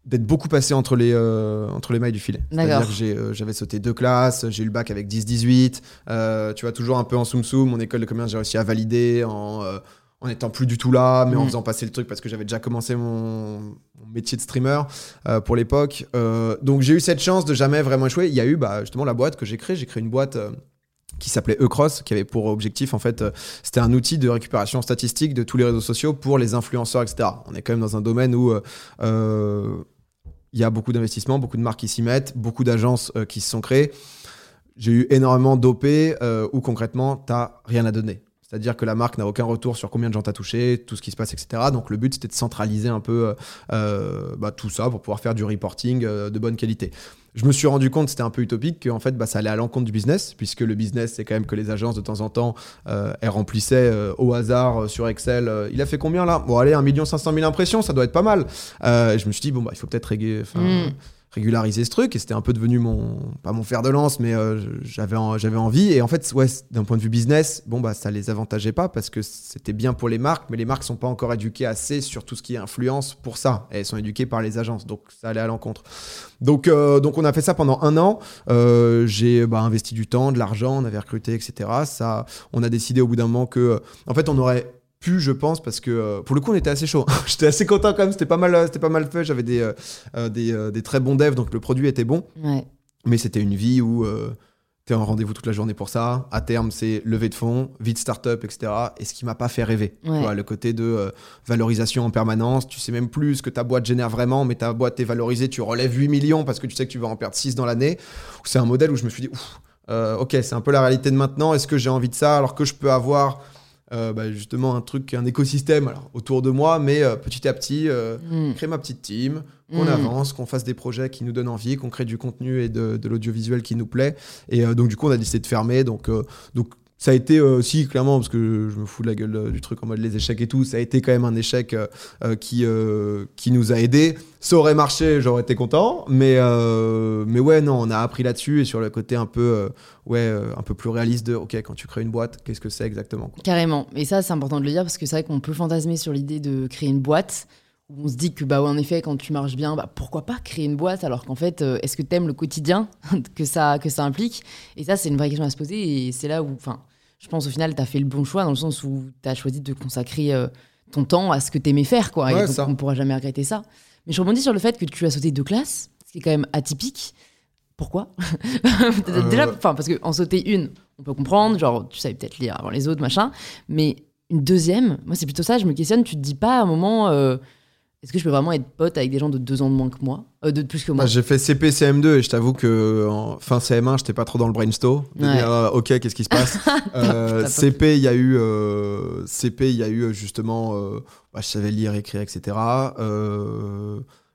d'être beaucoup passé entre les, euh, entre les mailles du filet. C'est-à-dire que euh, j'avais sauté deux classes, j'ai eu le bac avec 10-18. euh, tu vois, toujours un peu en soum-soum. Mon école de commerce, j'ai réussi à valider en, euh, en étant plus du tout là, mais en Mm. faisant passer le truc parce que j'avais déjà commencé mon, mon métier de streamer euh, pour l'époque. Euh, donc j'ai eu cette chance de jamais vraiment échouer. Il y a eu bah, justement la boîte que j'ai créée. J'ai créé une boîte euh, qui s'appelait Ecross, qui avait pour objectif en fait, c'était un outil de récupération statistique de tous les réseaux sociaux pour les influenceurs, etc. On est quand même dans un domaine où il y a beaucoup d'investissements, beaucoup de marques qui s'y mettent, beaucoup d'agences qui se sont créées. J'ai eu énormément d'OP où concrètement, tu n'as rien à donner. C'est-à-dire que la marque n'a aucun retour sur combien de gens t'as touché, tout ce qui se passe, etc. Donc le but, c'était de centraliser un peu euh, euh, bah, tout ça pour pouvoir faire du reporting euh, de bonne qualité. Je me suis rendu compte, c'était un peu utopique, qu'en fait, bah, ça allait à l'encontre du business, puisque le business, c'est quand même que les agences, de temps en temps, elles remplissaient au hasard sur Excel. il a fait combien là? Bon, allez, 1 500 000 impressions, ça doit être pas mal. Je me suis dit, bon, bah, il faut peut-être régler. Régulariser ce truc et c'était un peu devenu mon pas mon fer de lance mais euh, j'avais j'avais envie. Et en fait ouais d'un point de vue business bon bah ça les avantageait pas parce que c'était bien pour les marques mais les marques sont pas encore éduquées assez sur tout ce qui est influence pour ça. Et elles sont éduquées par les agences donc ça allait à l'encontre. Donc euh, donc on a fait ça pendant un an. Euh, j'ai bah, investi du temps de l'argent on avait recruté etc ça on a décidé au bout d'un moment que en fait on aurait pu je pense parce que euh, pour le coup on était assez chaud j'étais assez content quand même c'était pas mal euh, c'était pas mal fait j'avais des euh, des, euh, des très bons devs, donc le produit était bon. Ouais. Mais c'était une vie où tu es en rendez-vous toute la journée pour ça. À terme, c'est levée de fonds, vie de start-up, etc. Et ce qui m'a pas fait rêver. Tu Ouais. vois, le côté de euh, valorisation en permanence. Tu sais même plus ce que ta boîte génère vraiment, mais ta boîte est valorisée. Tu relèves 8 millions parce que tu sais que tu vas en perdre 6 dans l'année. C'est un modèle où je me suis dit, Ouf, euh, ok, c'est un peu la réalité de maintenant. Est-ce que j'ai envie de ça alors que je peux avoir euh, bah, justement un truc, un écosystème alors, autour de moi, mais euh, petit à petit, euh, Mm. créer ma petite team, qu'on Mm. avance, qu'on fasse des projets qui nous donnent envie, qu'on crée du contenu et de, de l'audiovisuel qui nous plaît. Et donc, du coup, on a décidé de fermer. Donc, donc ça a été euh, aussi, clairement, parce que je me fous de la gueule euh, du truc en mode les échecs et tout, ça a été quand même un échec euh, euh, qui, euh, qui nous a aidés. Ça aurait marché, j'aurais été content. Mais, euh, mais ouais, non, on a appris là-dessus et sur le côté un peu, euh, ouais, euh, un peu plus réaliste de, OK, quand tu crées une boîte, qu'est-ce que c'est exactement. Carrément. Et ça, c'est important de le dire parce que c'est vrai qu'on peut fantasmer sur l'idée de créer une boîte. Où on se dit que, bah en effet, quand tu marches bien, bah pourquoi pas créer une boîte alors qu'en fait, euh, est-ce que t'aimes le quotidien que ça, que ça implique? Et ça, c'est une vraie question à se poser et c'est là où, enfin, je pense au final, t'as fait le bon choix dans le sens où t'as choisi de consacrer euh, ton temps à ce que t'aimais faire, quoi. Ouais, et donc, ça. on pourra jamais regretter ça. Mais je rebondis sur le fait que tu as sauté deux classes, ce qui est quand même atypique. Pourquoi? Déjà, Euh. enfin, parce qu'en sauter une, on peut comprendre, genre, tu savais peut-être lire avant les autres, machin. Mais une deuxième, moi, c'est plutôt ça, je me questionne, tu te dis pas à un moment, est-ce que je peux vraiment être pote avec des gens de deux ans de moins que moi Euh, De plus que moi Moi, j'ai fait CP, CM2 et je t'avoue que en fin CM1, j'étais pas trop dans le brainstorm. Ouais. euh, ok, qu'est-ce qui se passe Euh, CP, il y a eu, CP, il y a eu justement, bah, je savais lire, écrire, etc.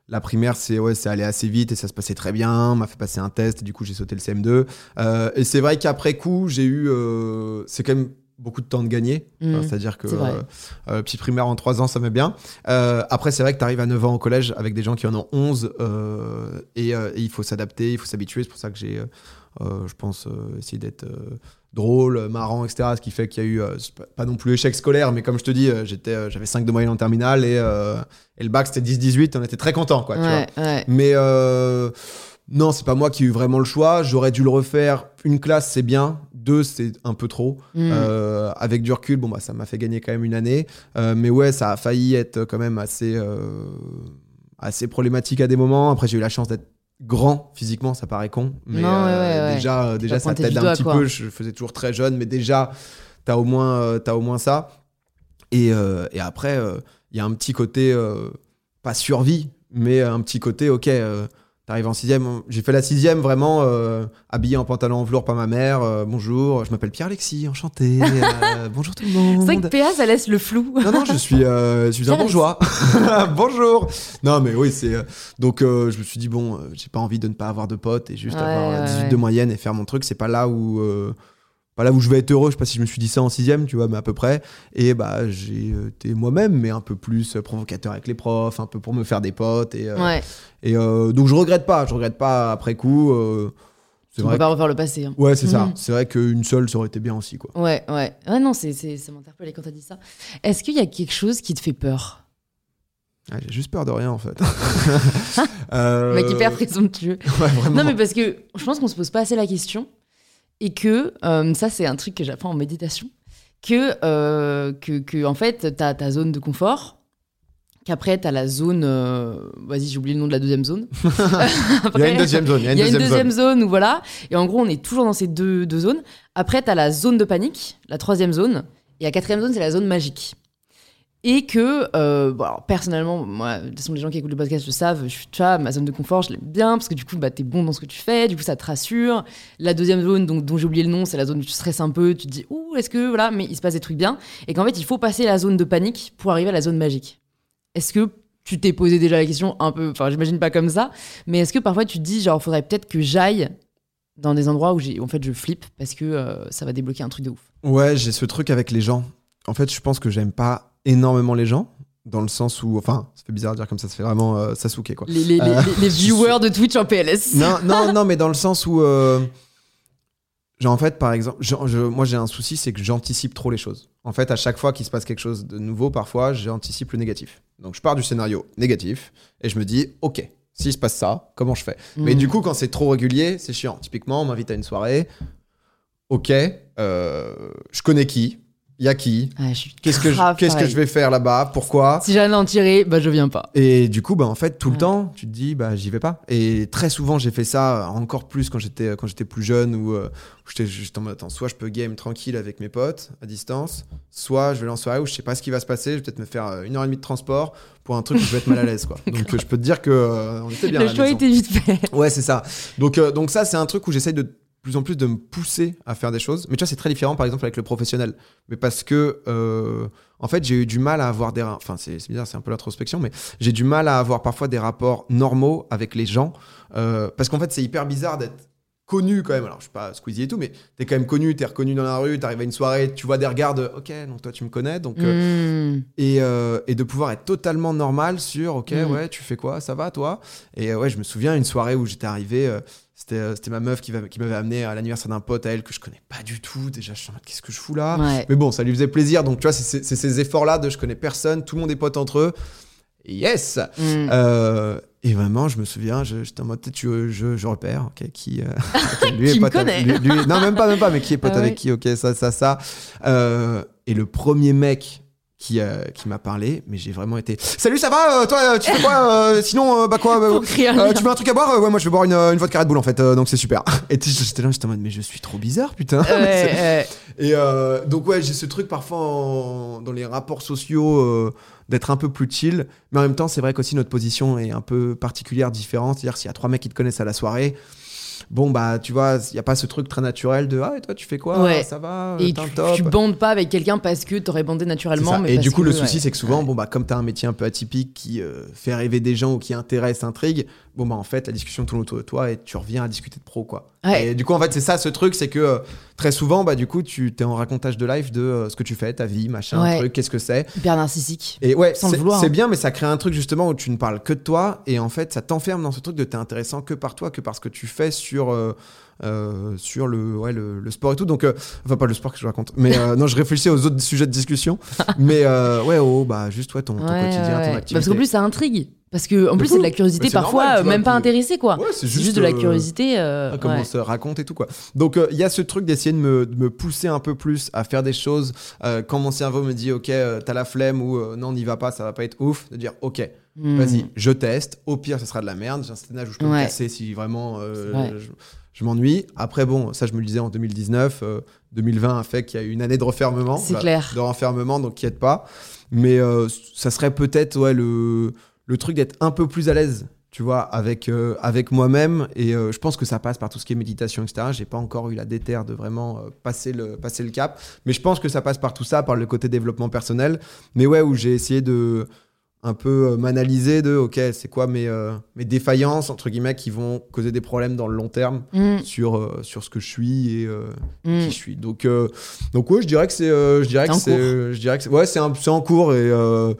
La primaire, c'est ouais, c'est allé assez vite et ça se passait très bien. On m'a fait passer un test et du coup, j'ai sauté le CM2. Euh, et c'est vrai qu'après coup, j'ai eu, euh, c'est quand même beaucoup de temps de gagner. Enfin, C'est-à-dire que euh, euh, petite primaire en 3 ans, ça met bien. Euh, après, c'est vrai que tu arrives à 9 ans au collège avec des gens qui en ont 11 euh, et, et il faut s'adapter, il faut s'habituer. C'est pour ça que j'ai, je pense, essayé d'être drôle, marrant, etc. Ce qui fait qu'il y a eu, pas, non plus échec scolaire, mais comme je te dis, j'étais, j'avais 5 de moyenne en terminale et, et le bac c'était 10-18, on était très contents. Quoi, tu vois. Ouais, ouais. Mais non, c'est pas moi qui ai eu vraiment le choix. J'aurais dû le refaire. Une classe, c'est bien. Deux, c'est un peu trop. Mm. Euh, avec du recul, bon, bah, ça m'a fait gagner quand même une année. Euh, mais ouais, ça a failli être quand même assez, euh, assez problématique à des moments. Après, j'ai eu la chance d'être grand physiquement, ça paraît con. Mais Non, ouais, ouais, ouais. déjà, déjà ça t'aide un petit quoi. peu. Je faisais toujours très jeune, mais déjà, t'as au, moins, t'as au moins ça. Et, et après, il y a un petit côté, pas survie, mais un petit côté, ok, J'arrive en sixième. J'ai fait la sixième vraiment euh, habillé en pantalon en velours par ma mère. euh, bonjour, je m'appelle Pierre-Alexis, enchanté. euh, bonjour tout le monde. C'est vrai que PA, ça laisse le flou. Non, non, je suis, je suis un bourgeois. Bonjour. Non, mais oui, c'est. Donc, je me suis dit, bon, j'ai pas envie de ne pas avoir de potes et juste Ouais, avoir euh, ouais, 18 ouais. de moyenne et faire mon truc. C'est pas là où. Pas là où je vais être heureux, je sais pas si je me suis dit ça en sixième, tu vois, mais à peu près. Et bah, j'ai euh, été moi-même, mais un peu plus euh, provocateur avec les profs, un peu pour me faire des potes. Et, euh, Ouais, et euh, donc, je regrette pas, je regrette pas après coup. euh, on vrai. peut pas refaire le passé. hein. Ouais, c'est ça. Mhm. C'est vrai qu'une seule, ça aurait été bien aussi, quoi. Ouais, ouais. Ouais, non, c'est, c'est, ça m'interpellait quand t'as dit ça. Est-ce qu'il y a quelque chose qui te fait peur? Ah, j'ai juste peur de rien, en fait. Euh, Le mec hyper présomptueux. Ouais. Non, mais parce que je pense qu'on se pose pas assez la question et que euh, ça, c'est un truc que j'apprends en méditation. Que, euh, que, que, en fait, t'as ta zone de confort, qu'après, t'as la zone. euh, Vas-y, j'ai oublié le nom de la deuxième zone. Il y a une deuxième zone. Il y a une, Il y a une deuxième, zone où voilà. Et en gros, on est toujours dans ces deux, deux zones. Après, tu as la zone de panique, la troisième zone. Et la quatrième zone, c'est la zone magique. Et que, euh, alors, personnellement, moi, de toute façon, les gens qui écoutent le podcast le savent, je suis, tu vois, ma zone de confort, je l'aime bien parce que du coup, bah, t'es bon dans ce que tu fais, du coup, ça te rassure. La deuxième zone, donc, dont j'ai oublié le nom, c'est la zone où tu stresses un peu, tu te dis, ouh, est-ce que, voilà, mais il se passe des trucs bien. Et qu'en fait, il faut passer la zone de panique pour arriver à la zone magique. Est-ce que tu t'es posé déjà la question un peu, enfin, j'imagine pas comme ça, mais est-ce que parfois tu te dis, genre, faudrait peut-être que j'aille dans des endroits où en fait, je flippe parce que euh, ça va débloquer un truc de ouf. Ouais, j'ai ce truc avec les gens. En fait, je pense que j'aime pas énormément les gens, dans le sens où, enfin, ça fait bizarre de dire comme ça, ça fait vraiment euh, Sasuke quoi. Les, Euh, les- les viewers de Twitch en PLS. non, non, non, mais dans le sens où, euh, genre en fait, par exemple, je- je- moi j'ai un souci, c'est que j'anticipe trop les choses. En fait, à chaque fois qu'il se passe quelque chose de nouveau, parfois, j'anticipe le négatif. Donc je pars du scénario négatif et je me dis, ok, s'il se passe ça, comment je fais? Mais Mm. du coup, quand c'est trop régulier, c'est chiant. Typiquement, on m'invite à une soirée. Ok, euh, je connais qui? Y a qui Ah, Qu'est-ce que, je, grave qu'est-ce que pareil. je vais faire là-bas Pourquoi Si j'allais en tirer, bah je viens pas. Et du coup, bah, en fait, tout le temps, tu te dis, bah, j'y vais pas. Et très souvent, j'ai fait ça, encore plus quand j'étais, quand j'étais plus jeune, où, euh, où j'étais juste en mode, attends, soit je peux game tranquille avec mes potes, à distance, soit je vais aller en soirée où je sais pas ce qui va se passer, je vais peut-être me faire euh, une heure et demie de transport pour un truc où je vais être mal à l'aise, quoi. Donc, euh, je peux te dire que euh, on était bien à Le la choix maison. était vite fait. Ouais, c'est ça. Donc, euh, donc ça, c'est un truc où j'essaye de plus en plus de me pousser à faire des choses. Mais tu vois, c'est très différent, par exemple, avec le professionnel. Mais parce que, euh, en fait, j'ai eu du mal à avoir des... Enfin, c'est bizarre, c'est un peu l'introspection, mais j'ai du mal à avoir parfois des rapports normaux avec les gens. euh, parce qu'en fait, c'est hyper bizarre d'être connu quand même. Alors, je suis pas Squeezie et tout, mais t'es quand même connu, t'es reconnu dans la rue, t'arrives à une soirée, tu vois des regards de, ok, donc toi, tu me connais. Donc, euh, Mm. et, et de pouvoir être totalement normal sur ok Mm. ouais tu fais quoi ça va toi? Et ouais je me souviens une soirée où j'étais arrivé c'était euh, c'était ma meuf qui, qui m'avait amené à l'anniversaire d'un pote à elle que je connais pas du tout déjà je suis en mode qu'est-ce que je fous là Ouais. mais bon ça lui faisait plaisir donc tu vois c'est- c'est c'est ces efforts là de je connais personne tout le monde est pote entre eux yes Mm. Euh, et vraiment, je me souviens, je- j'étais en mode, peut-être je, je, repère, ok, qui, euh, lui Qui est pote avec- connaît. lui- lui- non, même pas, même pas, mais qui est pote Ah avec qui, ok, ça, ça, ça. Euh, et le premier mec qui, euh, qui m'a parlé, mais j'ai vraiment été, salut, ça va, euh, toi, euh, tu fais quoi, euh, sinon, bah quoi, tu veux un truc à boire Ouais, moi je vais boire une, une vodka Red Bull en fait, donc c'est super. Et j'étais là, j'étais en mode, mais je suis trop bizarre, putain. Ouais. Et donc ouais, j'ai ce truc parfois en- dans les rapports sociaux d'être un peu plus chill, mais en même temps c'est vrai qu'aussi notre position est un peu particulière, différente. C'est-à-dire s'il y a trois mecs qui te connaissent à la soirée, bon bah tu vois, il y a pas ce truc très naturel de ah et toi tu fais quoi, Ouais. ça va, Et tu, top. tu bandes pas avec quelqu'un parce que t'aurais bandé naturellement. Mais Et du coup, que, le souci, ouais. c'est que souvent, Ouais. bon, bah, comme tu as un métier un peu atypique qui euh, fait rêver des gens ou qui intéresse, intrigue, bon, bah, en fait, la discussion tourne autour de toi et tu reviens à discuter de pro, quoi. Ouais. Et du coup, en fait, c'est ça ce truc, c'est que euh, très souvent, bah, du coup, tu es en racontage de live de euh, ce que tu fais, ta vie, machin, Ouais. truc, qu'est-ce que c'est. Hyper narcissique. Et ouais, Sans vouloir, c'est hein. bien, mais ça crée un truc justement où tu ne parles que de toi et en fait, ça t'enferme dans ce truc de t'es intéressant que par toi, que par ce que tu fais sur. euh, euh, sur le, ouais, le, le sport et tout. Donc, euh, enfin, pas le sport que je raconte, mais euh, non, je réfléchissais aux autres sujets de discussion. mais ouais, oh, bah, juste ouais, ton, ton Ouais, quotidien, ouais, ton activité. Parce qu'en plus, ça intrigue. Parce que, en plus, c'est de la curiosité c'est parfois, normal, tu vois, même pas que- intéressé, quoi. Ouais, c'est juste, juste de la curiosité. euh, Ah, comment ouais. on se raconte et tout quoi. Donc euh, il y a ce truc d'essayer de me, de me pousser un peu plus à faire des choses euh, quand mon cerveau me dit ok t'as la flemme ou non n'y va pas ça va pas être ouf de dire ok Hmm. vas-y je teste au pire ce sera de la merde j'ai un où je peux me Ouais. casser si vraiment C'est vrai. je, je m'ennuie après bon ça je me le disais en 2019 euh, 2020 a fait qu'il y a eu une année de refermement C'est Bah, clair. de renfermement donc qui aide pas mais euh, ça serait peut-être ouais le le truc d'être un peu plus à l'aise tu vois, avec, euh, avec moi-même. Et euh, je pense que ça passe par tout ce qui est méditation, etc. J'ai pas encore eu la déterre de vraiment euh, passer, le, passer le cap. Mais je pense que ça passe par tout ça, par le côté développement personnel. Mais ouais, où j'ai essayé de un peu m'analyser de, ok, c'est quoi mes, mes défaillances, entre guillemets, qui vont causer des problèmes dans le long terme Mm. sur, sur ce que je suis et Mm. qui je suis. Donc, euh, donc ouais, je dirais que c'est, euh, je dirais que C'est je dirais que ouais, c'est, c'est en cours et euh,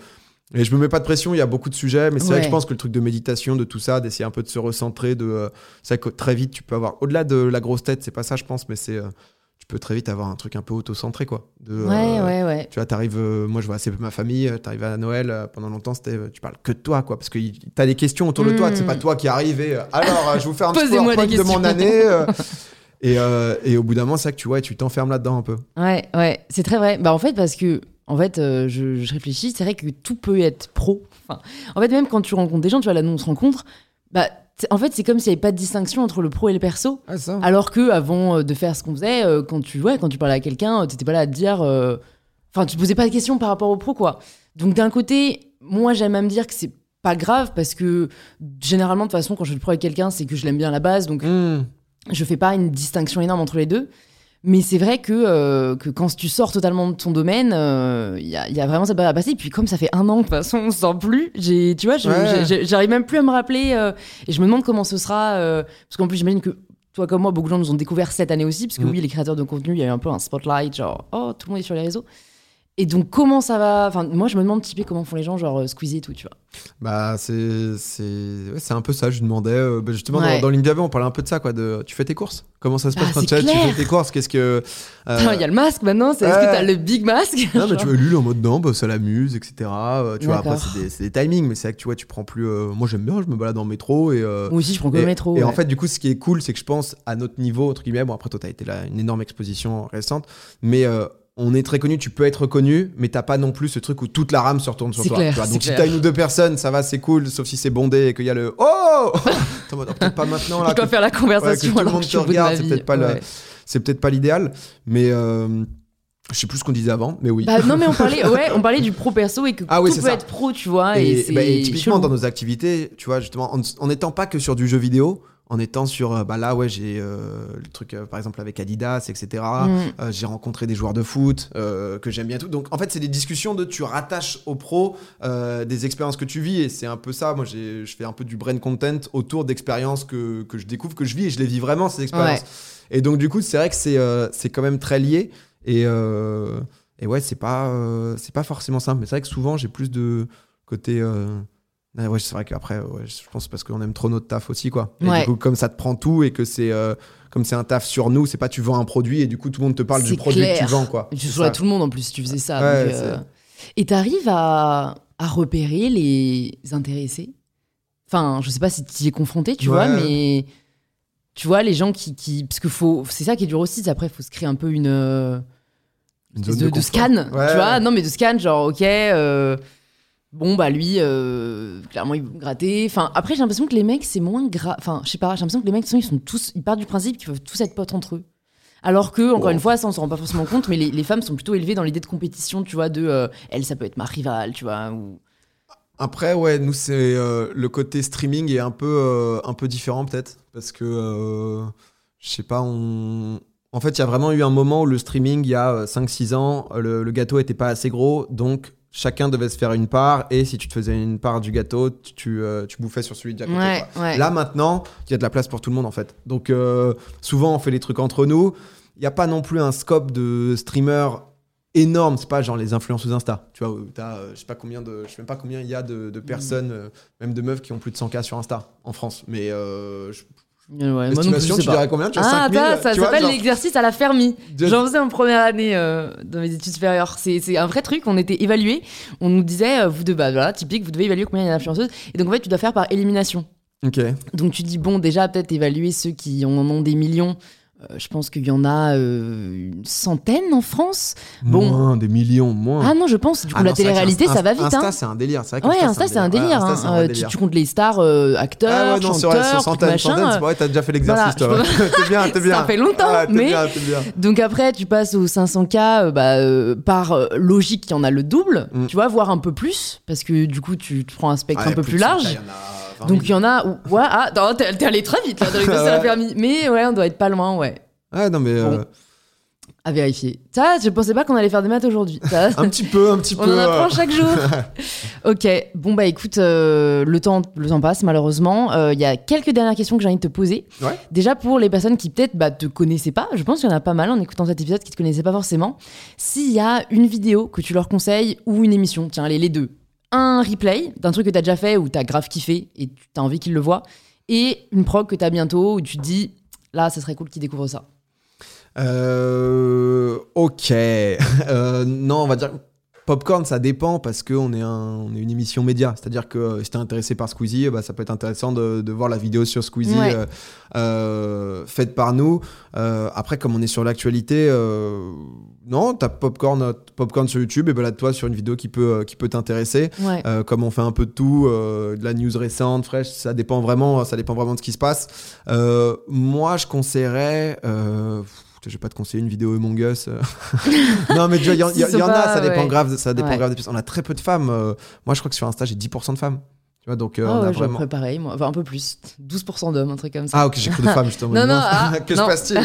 et je me mets pas de pression. Il y a beaucoup de sujets, mais c'est vrai que je pense que le truc de méditation, de tout ça, d'essayer un peu de se recentrer, de, euh, c'est vrai que très vite tu peux avoir, au-delà de la grosse tête, c'est pas ça, je pense, mais c'est, euh, peux très vite avoir un truc un peu auto-centré, quoi. De, Ouais, euh, ouais, ouais. Tu vois, t'arrives, euh, moi je vois assez peu ma famille, euh, t'arrives à Noël, euh, pendant longtemps, c'était, tu parles que de toi, quoi, parce que t'as des questions autour de toi, c'est pas toi qui arrive et, alors, je vous faire un petit de mon année. et, et au bout d'un moment, c'est vrai que tu vois, et tu t'enfermes là-dedans un peu. Ouais, ouais, c'est très vrai. Bah en fait parce que en fait je, je réfléchis, c'est vrai que tout peut être pro. Enfin, en fait même quand tu rencontres des gens, tu vois là nous on se rencontre, bah en fait c'est comme s'il n'y avait pas de distinction entre le pro et le perso. Ah, ça. Alors que avant euh, de faire ce qu'on faisait, euh, quand tu ouais, quand tu parlais à quelqu'un, euh, t'étais pas là à te dire, euh, enfin tu te posais pas de questions par rapport au pro quoi. Donc d'un côté, moi j'aime à me dire que c'est pas grave parce que généralement de toute façon quand je suis pro avec quelqu'un, c'est que je l'aime bien à la base, donc Hmm. je fais pas une distinction énorme entre les deux. Mais c'est vrai que, euh, que quand tu sors totalement de ton domaine, euh, il y, a, y a vraiment cette barrière à passer. Et puis comme ça fait un an, de toute façon, on se sent plus. J'ai, tu vois, Ouais. j'arrive même plus à me rappeler. euh, et je me demande comment ce sera. euh, parce qu'en plus, j'imagine que toi comme moi, beaucoup de gens nous ont découvert cette année aussi. Parce que Mm. oui, les créateurs de contenu, il y a eu un peu un spotlight, genre, oh, tout le monde est sur les réseaux. Et donc, comment ça va? Enfin, moi, je me demande typé comment font les gens, genre euh, Squeezie et tout, tu vois. Bah, c'est c'est ouais, c'est un peu ça. Je demandais euh, bah, justement Ouais. dans, dans l'interview, on parlait un peu de ça, quoi. De tu fais tes courses? Comment ça se passe Ah, quand tu, tu fais tes courses? Qu'est-ce que euh, Il y a le masque maintenant, c'est est-ce que t'as le big masque? Non, mais tu vois, lui, en mode non, bah, ça l'amuse, etc. Euh, tu vois, après, c'est des, timings, mais c'est vrai que tu vois, tu prends plus. moi, j'aime bien, je me balade dans le métro et. Moi aussi, je prends que le métro. et en fait, du coup, ce qui est cool, c'est que je pense à notre niveau, entre guillemets, bon, après, toi, t'as été là, une énorme exposition récente, mais on est très connu, tu peux être connu, mais t'as pas non plus ce truc où toute la rame se retourne sur toi. clair, tu vois. c'est Donc, si clair. t'as une ou deux personnes, ça va, c'est cool, sauf si c'est bondé et qu'il y a le Oh oh, Peut-être pas maintenant, là. je dois faire la ouais, que conversation tout le monde te regarde, c'est peut-être pas Ouais. L'idéal, mais. euh, je sais plus ce qu'on disait avant, mais oui. Bah, non mais on parlait, ouais, on parlait du pro perso et que Ah tout c'est peut ça. être pro, tu vois. Et, bah, et typiquement chelou. dans nos activités, tu vois, justement, en en n'étant pas que sur du jeu vidéo, en étant sur, euh, bah là, ouais, j'ai euh, le truc, euh, par exemple, avec Adidas, etc. Mm. Euh, j'ai rencontré des joueurs de foot que j'aime bien tout. Donc, en fait, c'est des discussions de tu rattaches au pro euh, des expériences que tu vis. Et c'est un peu ça. Moi, j'ai- je fais un peu du brain content autour d'expériences que, que je découvre, que je vis et je les vis vraiment, ces expériences. Et donc, du coup, c'est vrai que c'est c'est quand même très lié. Et, et ouais, c'est pas, c'est pas forcément simple. Mais c'est vrai que souvent, j'ai plus de côté. Euh, Ouais, c'est vrai qu'après, ouais, je pense parce qu'on aime trop notre taf aussi, quoi. Et Ouais. du coup, comme ça te prend tout et que c'est euh, comme c'est un taf sur nous, c'est pas tu vends un produit et du coup tout le monde te parle du produit que tu vends, quoi. Tu ça. tout le monde en plus si tu faisais ça. Ouais, donc, euh, Et t'arrives à, à repérer les intéressés? Enfin, je sais pas si tu y es confronté, tu vois, mais tu vois les gens qui, qui... parce que faut, c'est ça qui est dur aussi. Après, faut se créer un peu une euh, Une de, scan, tu vois. Non, mais de scan, genre, ok, euh, bon, bah lui, euh, clairement, il veut me gratter. Enfin, après, j'ai l'impression que les mecs, c'est moins grave. Enfin, je sais pas, j'ai l'impression que les mecs, ils sont tous, ils partent du principe qu'ils peuvent tous être potes entre eux. Alors que, encore Oh. une fois, ça, on s'en rend pas forcément compte, mais les, les femmes sont plutôt élevées dans l'idée de compétition, tu vois, de euh, elle, ça peut être ma rivale, tu vois. Ou... Après, ouais, nous, c'est euh, le côté streaming est un peu, un peu différent, peut-être. Parce que, je sais pas, on. En fait, il y a vraiment eu un moment où le streaming, il y a 5-6 ans, le, le gâteau était pas assez gros, donc chacun devait se faire une part, et si tu te faisais une part du gâteau, tu, tu, euh, tu bouffais sur celui d'à côté. Ouais. Là, maintenant, il y a de la place pour tout le monde, en fait. Donc, euh, souvent, on fait les trucs entre nous. Il n'y a pas non plus un scope de streamers énorme. C'est pas genre les influenceuses Insta. Tu vois, t'as, euh, je sais pas combien de, je sais même pas combien il y a de, de personnes, même de meufs qui ont plus de 100K sur Insta en France. Mais je- Ouais, estimation, sais tu dirais combien Tu as Ah, 5000 attends, ça tu vois, s'appelle genre- l'exercice à la Fermi. de- J'en faisais en première année euh, dans mes études supérieures. C'est c'est un vrai truc. On était évalués. On nous disait, euh, vous devez, bah, voilà, typique, vous devez évaluer combien il y a d'influenceuses. Et donc, en fait, tu dois faire par élimination. Donc, tu dis, bon, déjà, peut-être évaluer ceux qui en ont des millions. Euh, je pense qu'il y en a euh, une centaine en France. Bon. Moins, des millions, moins. Ah non, je pense. Du coup, Ah la télé-réalité, Insta- ça va vite. Insta, hein. c'est un délire. C'est vrai Ouais, Insta, c'est un délire. Ouais, hein. Insta, c'est un Euh, tu, délire. tu comptes les stars, euh, acteurs, Ah ouais, non, chanteurs, centaines, machin. centaines, vrai, t'as déjà fait l'exercice, Voilà, toi. ouais. t'es bien, t'es bien. Ça fait longtemps, Ah, mais- bien, bien. Donc après, tu passes aux 500K, euh, bah, euh, par euh, logique, il y en a le double, Mm. tu vois, voire un peu plus, parce que du coup, tu te prends un spectre Ouais, un peu plus plus de 100K, large. Donc il y en a où. Ouais, ah, t'es allé très vite là, dans les ça Ouais. permis. Mais ouais, on doit être pas loin, ouais. Ah non, mais. Bon. euh, À vérifier. Ça, je pensais pas qu'on allait faire des maths aujourd'hui. Un petit peu, un petit On peu. en apprend chaque jour. ok, bon bah écoute, euh, le, temps, le temps passe malheureusement. Euh, Il y a quelques dernières questions que j'ai envie de te poser. Ouais. Déjà pour les personnes qui peut-être bah, te connaissaient pas, je pense qu'il y en a pas mal en écoutant cet épisode qui te connaissaient pas forcément. S'il y a une vidéo que tu leur conseilles ou une émission, tiens allez les deux. Un replay d'un truc que t'as déjà fait ou t'as grave kiffé et tu as envie qu'ils le voient. Et une prog que t'as bientôt où tu te dis là, ce serait cool qu'ils découvrent ça. Euh, ok. Euh, non, on va dire. Popcorn, ça dépend parce qu'on est, un, on est une émission média. C'est-à-dire que euh, si t'es intéressé par Squeezie, bah, ça peut être intéressant de, de voir la vidéo sur Squeezie Ouais. euh, euh, faite par nous. Euh, après, comme on est sur l'actualité, euh, non, t'as Popcorn, Popcorn sur YouTube et balade-toi sur une vidéo qui peut, qui peut t'intéresser. Ouais. Euh, comme on fait un peu de tout, euh, de la news récente, fraîche, ça dépend vraiment, ça dépend vraiment de ce qui se passe. Euh, moi, je conseillerais. Je vais pas te conseiller une vidéo Among Us. euh. non, mais vois, il y, en- y- y a, ça dépend ouais. grave, ça dépend Ouais. grave des personnes. On a très peu de femmes. euh, moi, je crois que sur Insta, j'ai 10% de femmes. Tu vois, donc euh, Ah on a vraiment. pareil, moi. Enfin, un peu plus. 12% d'hommes, un truc comme ça. Ah, ok, j'ai cru de femmes justement. Non, non, ah, que non. se passe-t-il?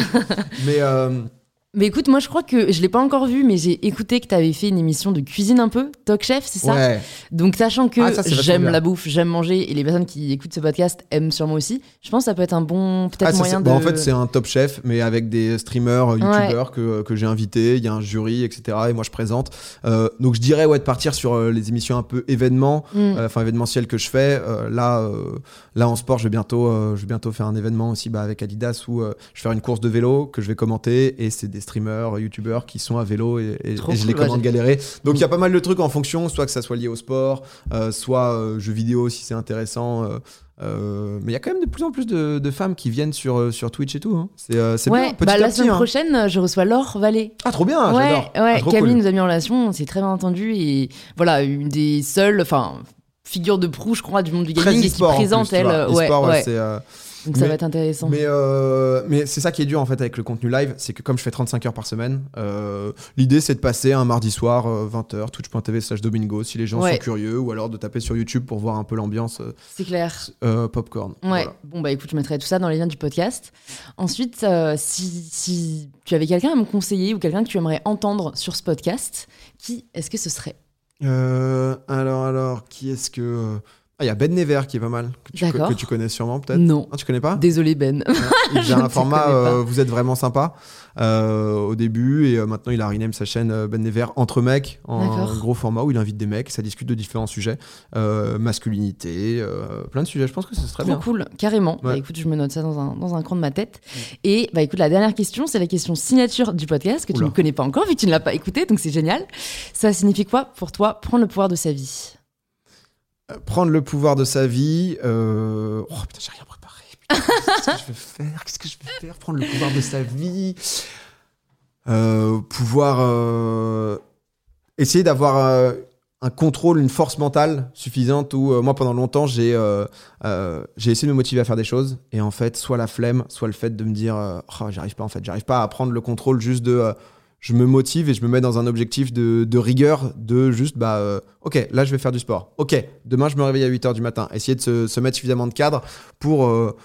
Mais euh, Mais écoute, moi je crois que je l'ai pas encore vu, mais j'ai écouté que tu avais fait une émission de cuisine un peu, Talk Chef, c'est ça? Ouais. Donc sachant que Ah, j'aime la bouffe, j'aime manger, et les personnes qui écoutent ce podcast aiment sûrement aussi, je pense que ça peut être un bon peut-être Ah, moyen de. bah, en fait, c'est un top chef, mais avec des streamers, euh, Ouais. youtubeurs que, que j'ai invités. Il y a un jury, etc. Et moi, je présente. Euh, donc, je dirais ouais, de partir sur euh, les émissions un peu événements, Mm. euh, enfin événementielles que je fais. Euh, là, euh, là, en sport, je vais bientôt, euh, je vais bientôt faire un événement aussi bah, avec Adidas où euh, je vais faire une course de vélo que je vais commenter. Et c'est des streamers, youtubeurs qui sont à vélo et, je les commande galérer. Donc, il y a pas mal de trucs en fonction, soit que ça soit lié au sport, euh, soit euh, jeux vidéo si c'est intéressant. euh, euh, mais il y a quand même de plus en plus de, de femmes qui viennent sur, sur Twitch et tout. hein. C'est euh, c'est Ouais, bien, petit bah, à la petit. semaine hein. prochaine, je reçois Laure Vallée. Ah, trop bien, ouais, j'adore. ouais. Ah, Camille cool. nous a mis en relation, on s'est très bien entendu et voilà, une des seules, enfin, figure de proue, je crois, du monde du gaming et qui présente elle. vois. ouais, E-sport, ouais, ouais. c'est, euh, Donc ça mais- va être intéressant. Mais, euh, mais c'est ça qui est dur en fait avec le contenu live, c'est que comme je fais 35 heures par semaine, euh, l'idée c'est de passer un mardi soir 20h, twitch.tv slash domingo si les gens Ouais. sont curieux, ou alors de taper sur YouTube pour voir un peu l'ambiance euh, C'est clair. euh, popcorn. Ouais, Voilà. bon bah écoute, je mettrai tout ça dans les liens du podcast. Ensuite, euh, si, si tu avais quelqu'un à me conseiller ou quelqu'un que tu aimerais entendre sur ce podcast, qui est-ce que ce serait? Euh, alors, alors, qui est-ce que. Ah, il y a Ben Never qui est pas mal, que tu, que connais sûrement peut-être. Non. Ah, tu connais pas? Désolé Ben. Il ne un format euh, Vous êtes vraiment sympa euh, au début et euh, maintenant il a rename sa chaîne euh, Ben Never entre mecs en gros format où il invite des mecs, ça discute de différents sujets, euh, masculinité, euh, plein de sujets. Je pense que ce serait Trop bien. cool, carrément. Bah, écoute, je me note ça dans un, dans un coin de ma tête. Et bah écoute, la dernière question, c'est la question signature du podcast que tu ne connais pas encore vu que tu ne l'as pas écouté, donc c'est génial. Ça signifie quoi pour toi prendre le pouvoir de sa vie? Prendre le pouvoir de sa vie. euh, Oh putain, j'ai rien préparé. Qu'est-ce que je vais faire? Qu'est-ce que je vais faire? Prendre le pouvoir de sa vie. Euh, pouvoir euh, essayer d'avoir un contrôle, une force mentale suffisante où moi pendant longtemps j'ai j'ai essayé de me motiver à faire des choses et en fait soit la flemme, soit le fait de me dire Oh, j'arrive pas en fait, j'arrive pas à prendre le contrôle juste de je me motive et je me mets dans un objectif de, de rigueur de juste bah euh, ok là je vais faire du sport ok demain je me réveille à 8h du matin essayer de se, se mettre suffisamment de cadre pour euh,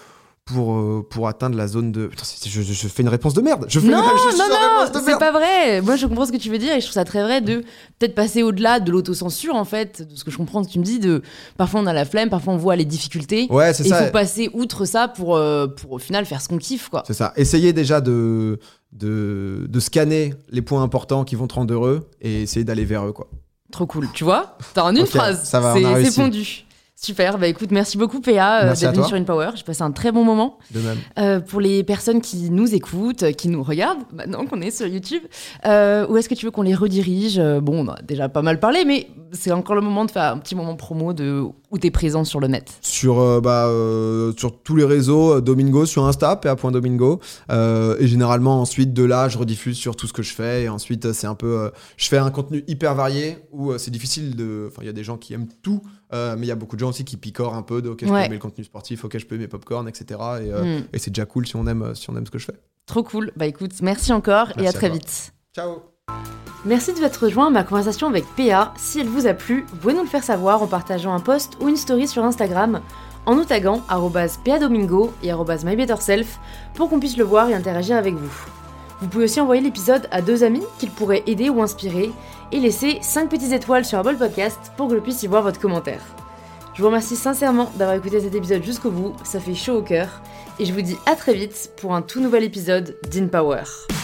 pour, euh, pour atteindre la zone de Putain, je, je- fais une réponse de merde je fais Non, une, je non, non, c'est pas vrai. Moi, je comprends ce que tu veux dire et je trouve ça très vrai de peut-être passer au-delà de l'autocensure, en fait, de ce que je comprends que tu me dis. De parfois on a la flemme, parfois on voit les difficultés. ouais c'est Et il ça faut passer outre ça pour, euh, pour au final faire ce qu'on kiffe, quoi. C'est ça. Essayez déjà de, de, de scanner les points importants qui vont te rendre heureux et essayer d'aller vers eux. Quoi. Trop cool. Tu vois T'as en une phrase. ça va, C'est fondu. Super, bah écoute, merci beaucoup PA euh, d'être venu sur InPower. J'ai passé un très bon moment. De même. Euh, pour les personnes qui nous écoutent, qui nous regardent, maintenant qu'on est sur YouTube, euh, où est-ce que tu veux qu'on les redirige? Euh, Bon, on a déjà pas mal parlé, mais c'est encore le moment de faire un petit moment promo de où t'es présent sur le net. Sur, euh, bah, euh, sur tous les réseaux, euh, Domingo, sur Insta, pa.domingo. Euh, et généralement, ensuite, de là, je rediffuse sur tout ce que je fais. Et ensuite, euh, c'est un peu. euh, je fais un contenu hyper varié où euh, c'est difficile de. Enfin, il y a des gens qui aiment tout, euh, mais il y a beaucoup de gens aussi qui picorent un peu de OK, je Ouais. peux aimer le contenu sportif, OK, je peux aimer popcorn, etc. Et, euh, Hmm. et c'est déjà cool si on, aime, si on aime ce que je fais. Trop cool. Bah écoute, merci encore et à à très toi. vite. Ciao! Merci de vous être rejoint à ma conversation avec PA. Si elle vous a plu, vous pouvez nous le faire savoir en partageant un post ou une story sur Instagram, en nous taguant @padomingo et @mybetterself pour qu'on puisse le voir et interagir avec vous. Vous pouvez aussi envoyer l'épisode à deux amis qu'ils pourraient aider ou inspirer et laisser 5 petites étoiles sur Apple Podcast pour que je puisse y voir votre commentaire. Je vous remercie sincèrement d'avoir écouté cet épisode jusqu'au bout, ça fait chaud au cœur, et je vous dis à très vite pour un tout nouvel épisode d'InPower. Power.